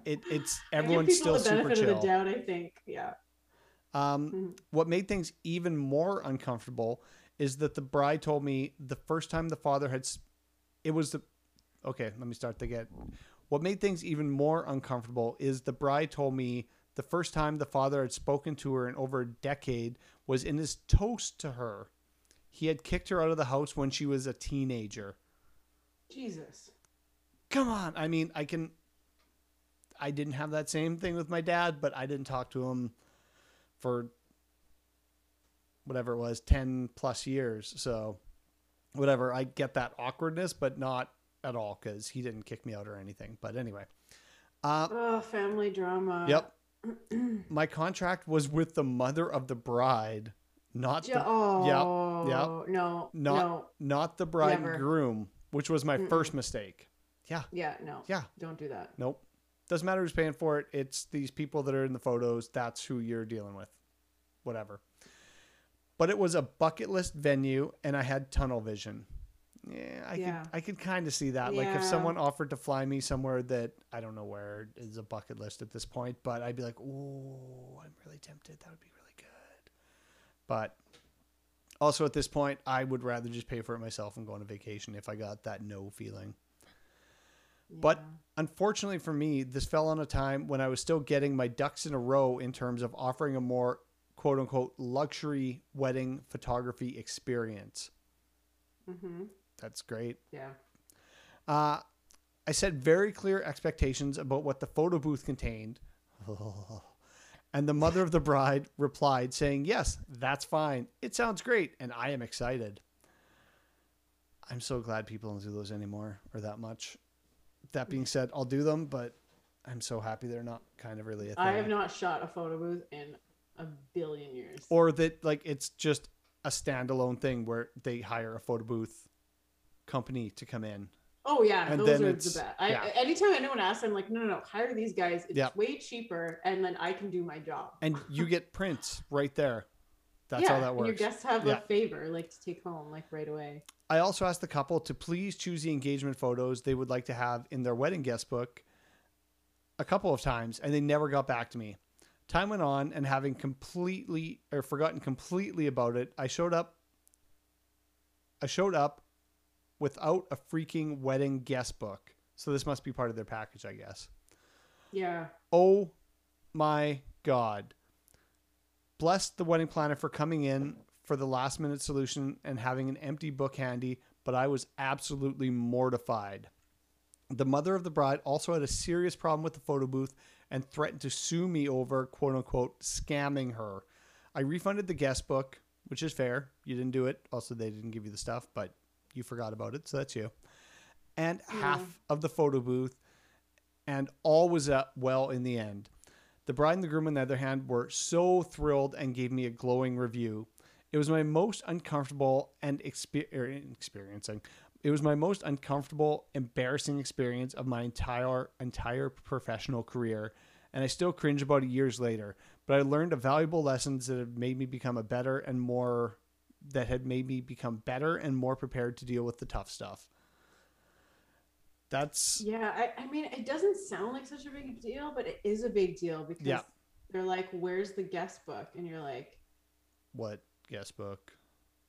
it, it's I everyone's still the super benefit of chill. the doubt. I think. Yeah. Um, Mhm. what made things even more uncomfortable is that the bride told me the first time the father had, it was the, okay, let me start again. What made things even more uncomfortable is the bride told me The first time the father had spoken to her in over a decade was in his toast to her. He had kicked her out of the house when she was a teenager. Jesus. Come on. I mean, I can. I didn't have that same thing with my dad, but I didn't talk to him for whatever it was, 10 plus years. So, whatever. I get that awkwardness, but not at all because he didn't kick me out or anything. But anyway. Uh, Oh, family drama. Yep. My contract was with the mother of the bride, not the oh, yep. No, not no. not the bride Never. and groom, which was my Mm-mm. first mistake. Yeah, Yeah, no. yeah, Don't do that. nope. Doesn't matter who's paying for it. It's these people that are in the photos. That's who you're dealing with. Whatever. But it was a bucket list venue, and I had tunnel vision. Yeah, I Yeah. could I could kind of see that. Like if someone offered to fly me somewhere that I don't know where is a bucket list at this point, but I'd be like, "Oh, I'm really tempted. That would be really good." But also at this point, I would rather just pay for it myself and go on a vacation if I got that no feeling. But unfortunately for me, this fell on a time when I was still getting my ducks in a row in terms of offering a more quote unquote luxury wedding photography experience. Mhm. That's great. Yeah. Uh, I set very clear expectations about what the photo booth contained. And the mother of the bride replied, saying, Yes, that's fine. It sounds great. And I am excited. I'm so glad people don't do those anymore or that much. That being said, I'll do them, but I'm so happy they're not kind of really a thing. I have not shot a photo booth in a billion years. or that like it's just a standalone thing where they hire a photo booth company to come in. oh yeah, and those are the best. I, yeah. Anytime anyone asks, I'm like, no, no, no, hire these guys. It's Yeah. way cheaper, and then I can do my job. And you get prints right there. That's yeah, how that and works. your guests have Yeah. a favor like to take home like right away. I also asked the couple to please choose the engagement photos they would like to have in their wedding guest book a couple of times, and they never got back to me. Time went on, and having completely or forgotten completely about it, I showed up. I showed up without a freaking wedding guest book. So this must be part of their package, I guess. Yeah. Oh my God. Bless the wedding planner for coming in for the last minute solution and having an empty book handy, but I was absolutely mortified. The mother of the bride also had a serious problem with the photo booth and threatened to sue me over quote unquote scamming her. I refunded the guest book, which is fair. You didn't do it. Also, they didn't give you the stuff, but you forgot about it, so that's you. And half of the photo booth, and all was uh, well in the end. The bride and the groom, on the other hand, were so thrilled and gave me a glowing review. It was my most uncomfortable and exper- er, experiencing. It was my most uncomfortable, embarrassing experience of my entire entire professional career, and I still cringe about it years later. But I learned a valuable lessons that have made me become a better and more that had made me become better and more prepared to deal with the tough stuff. That's Yeah, I, I mean, it doesn't sound like such a big deal, but it is a big deal because Yeah. they're like, "Where's the guest book?" And you're like, what guest book.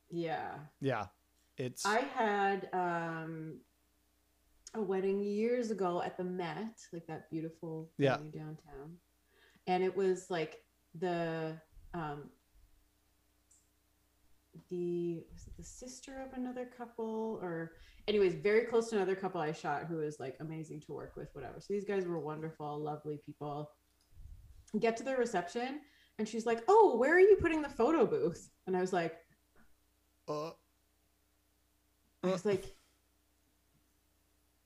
"Yeah." Yeah, it's I had um, a wedding years ago at the Met, like that beautiful Yeah. venue downtown, and it was like the um, the was it the sister of another couple? Or anyways very close to another couple i shot who was like amazing to work with whatever. So these guys were wonderful lovely people. Get to the reception and she's like oh where are you putting the photo booth? And i was like uh, i was like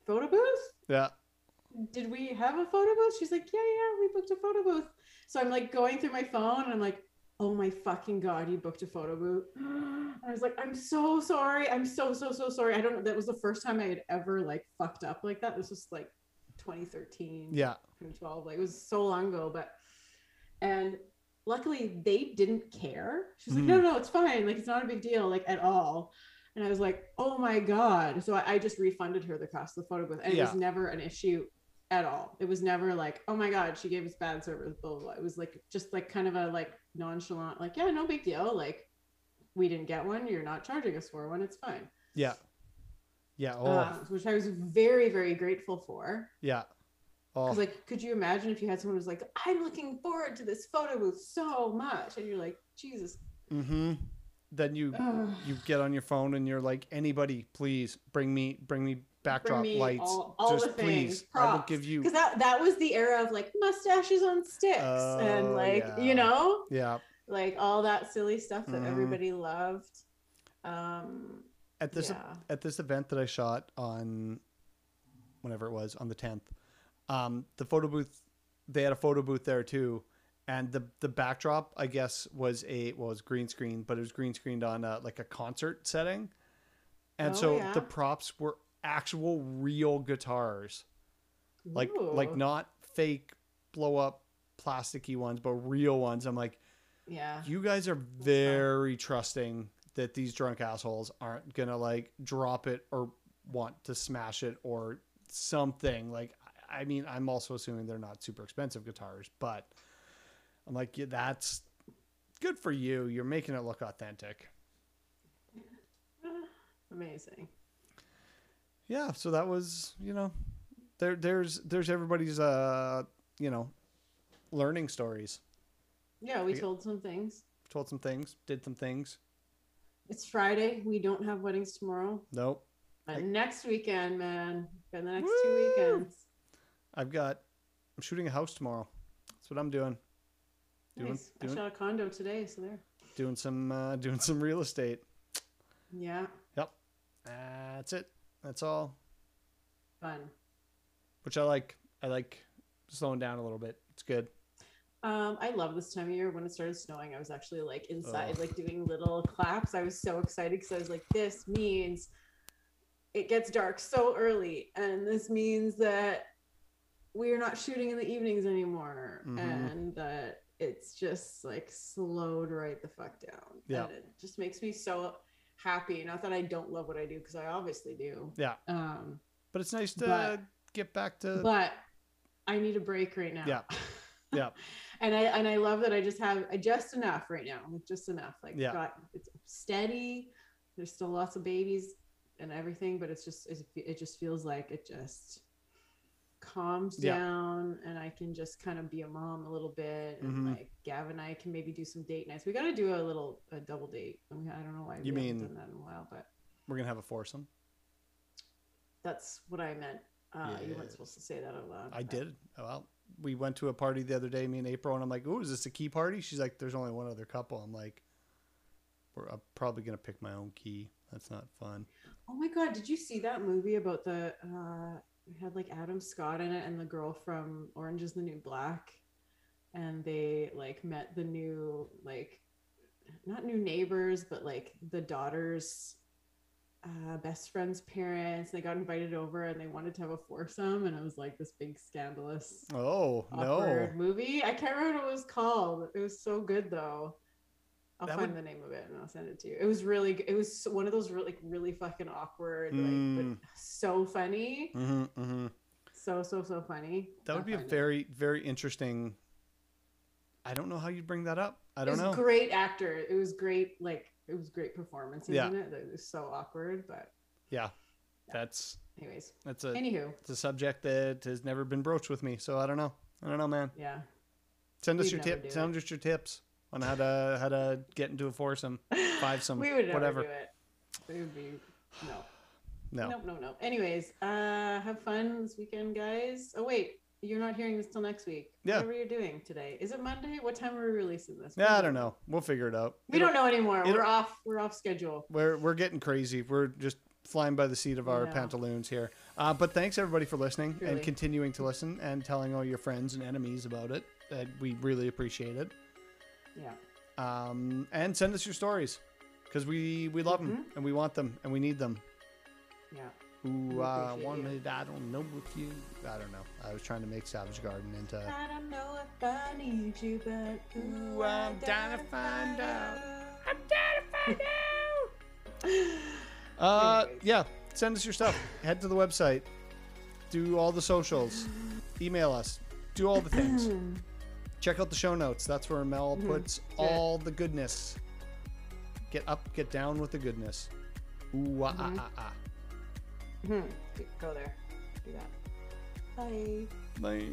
photo booth? Yeah. did we have a photo booth? She's like yeah yeah we booked a photo booth. So i'm like going through my phone and i'm like oh my fucking god you booked a photo booth. And i was like i'm so sorry. I'm so so so sorry. I don't know. That was the first time i had ever like fucked up like that. This was like 2013 Yeah. 2012 like it was so long ago but and luckily they didn't care. She's like Mhm. no no it's fine. Like it's not a big deal like at all and i was like oh my god so i, I just refunded her the cost of the photo booth and it was never an issue at all it was never like oh my god she gave us bad service blah blah, blah. it was like just like kind of a like nonchalant like yeah no big deal like we didn't get one you're not charging us for one it's fine Yeah. Yeah. Oh, uh, which i was very very grateful for yeah. Oh, Because like, could you imagine if you had someone who's like, I'm looking forward to this photo booth so much, and you're like, Jesus. mm-hmm. Then you ugh. you get on your phone and you're like, anybody, please bring me bring me backdrop me lights. all- all Just please. I will give you. Because that that was the era of like mustaches on sticks Oh, and like yeah. you know Yeah. like all that silly stuff that Mhm. everybody loved. Um, At this yeah. at this event that I shot on whenever it was on the 10th, um, the photo booth they had a photo booth there too, and the the backdrop I guess was a well, was green screen, but it was green screened on uh like a concert setting, and Oh, so yeah. the props were actual real guitars, like like not fake blow up plasticky ones, but real ones. I'm like, yeah. you guys are very trusting that these drunk assholes aren't gonna like drop it or want to smash it or something like I mean i'm also assuming they're not super expensive guitars but i'm like yeah, that's good for you you're making it look authentic Amazing. yeah so that was you know there there's there's everybody's uh you know learning stories Yeah, we told some things. told some things did some things It's Friday. We don't have weddings tomorrow. nope But next weekend, man, got the next two weekends. i've got i'm shooting a house tomorrow that's what i'm doing Doing- nice. doing- I shot a condo today, so there. doing some uh, doing some real estate. Yeah, Yep. That's it. That's all. fun. Which I like. I like slowing down a little bit. It's good. Um, I love this time of year. When it started snowing, I was actually like inside, Ugh. like doing little claps. I was so excited because I was like, "This means it gets dark so early, and this means that we are not shooting in the evenings anymore, Mhm. and that it's just like slowed right the fuck down." Yeah. and it just makes me so happy. Not that I don't love what I do because I obviously do. Yeah. Um, But it's nice to But- get back to. but I need a break right now. Yeah. Yeah. and I and I love that I just have I just enough right now, just enough. Like Yeah. got it's steady. There's still lots of babies and everything, but it's just it, it just feels like it just calms Yeah. down and I can just kind of be a mom a little bit and Mhm. like Gav and I can maybe do some date nights. We got to do a little a double date. I, mean, I don't know why You we haven't mean- done that in a while, but We're gonna have a foursome. that's what I meant. Uh, You weren't supposed to say that out loud. I but- did. Oh, Well, we went to a party the other day, me and April, and I'm like, "Oh, is this a key party?" She's like, "There's only one other couple." I'm like, We're, "I'm probably gonna pick my own key. That's not fun." Oh my god, did you see that movie about the uh it had like Adam Scott in it and the girl from Orange is the New Black. And they like met the new like not new neighbors but like the daughter's uh best friend's parents. They got invited over and they wanted to have a foursome and it was like this big scandalous Oh no! movie. I can't remember what it was called. It was so good though i'll That find would- the name of it and i'll send it to you it was really it was one of those really like really fucking awkward like Mm. but so funny hmm hmm so so so funny That would I'll be a find it. very very interesting. I don't know how you'd bring that up. I don't was know. great actor it was great like it was great performances Yeah. in it it was so awkward but Yeah, that's anyways that's a anywho it's a subject that has never been broached with me. So I don't know. I don't know, man. yeah Send us We'd your never tip. Send us your tips on how to how to get into a foursome. Five some we would never whatever. do it it would be no No. Nope, no, no. Anyways, uh, have fun this weekend, guys. Oh wait, you're not hearing this till next week. Yeah. Whatever you're doing today. Is it Monday? What time are we releasing this? Yeah, I don't know. We'll figure it out. We It'll- don't know anymore. We're off. We're off schedule. We're we're getting crazy. We're just flying by the seat of our Yeah. pantaloons here. Uh, but thanks everybody for listening and continuing to listen and telling all your friends and enemies about it. Uh, we really appreciate it. Yeah. Um, and send us your stories because we we love them Mm-hmm. and we want them and we need them. Yeah. Ooh, We I appreciate wanted, I don't know with you. I don't know. I was trying to make Savage Garden into. I don't know if I need you, but Ooh, I'm down to find out. I'm down to find out. Uh, Anyways. yeah. Send us your stuff. Head to the website. Do all the socials. Email us. Do all the things. Check out the show notes. That's where Mel puts Yeah. all the goodness. Get up, get down with the goodness. Ooh, ah, ah, ah, ah. Mhm. Go there. Do that. Bye. Bye.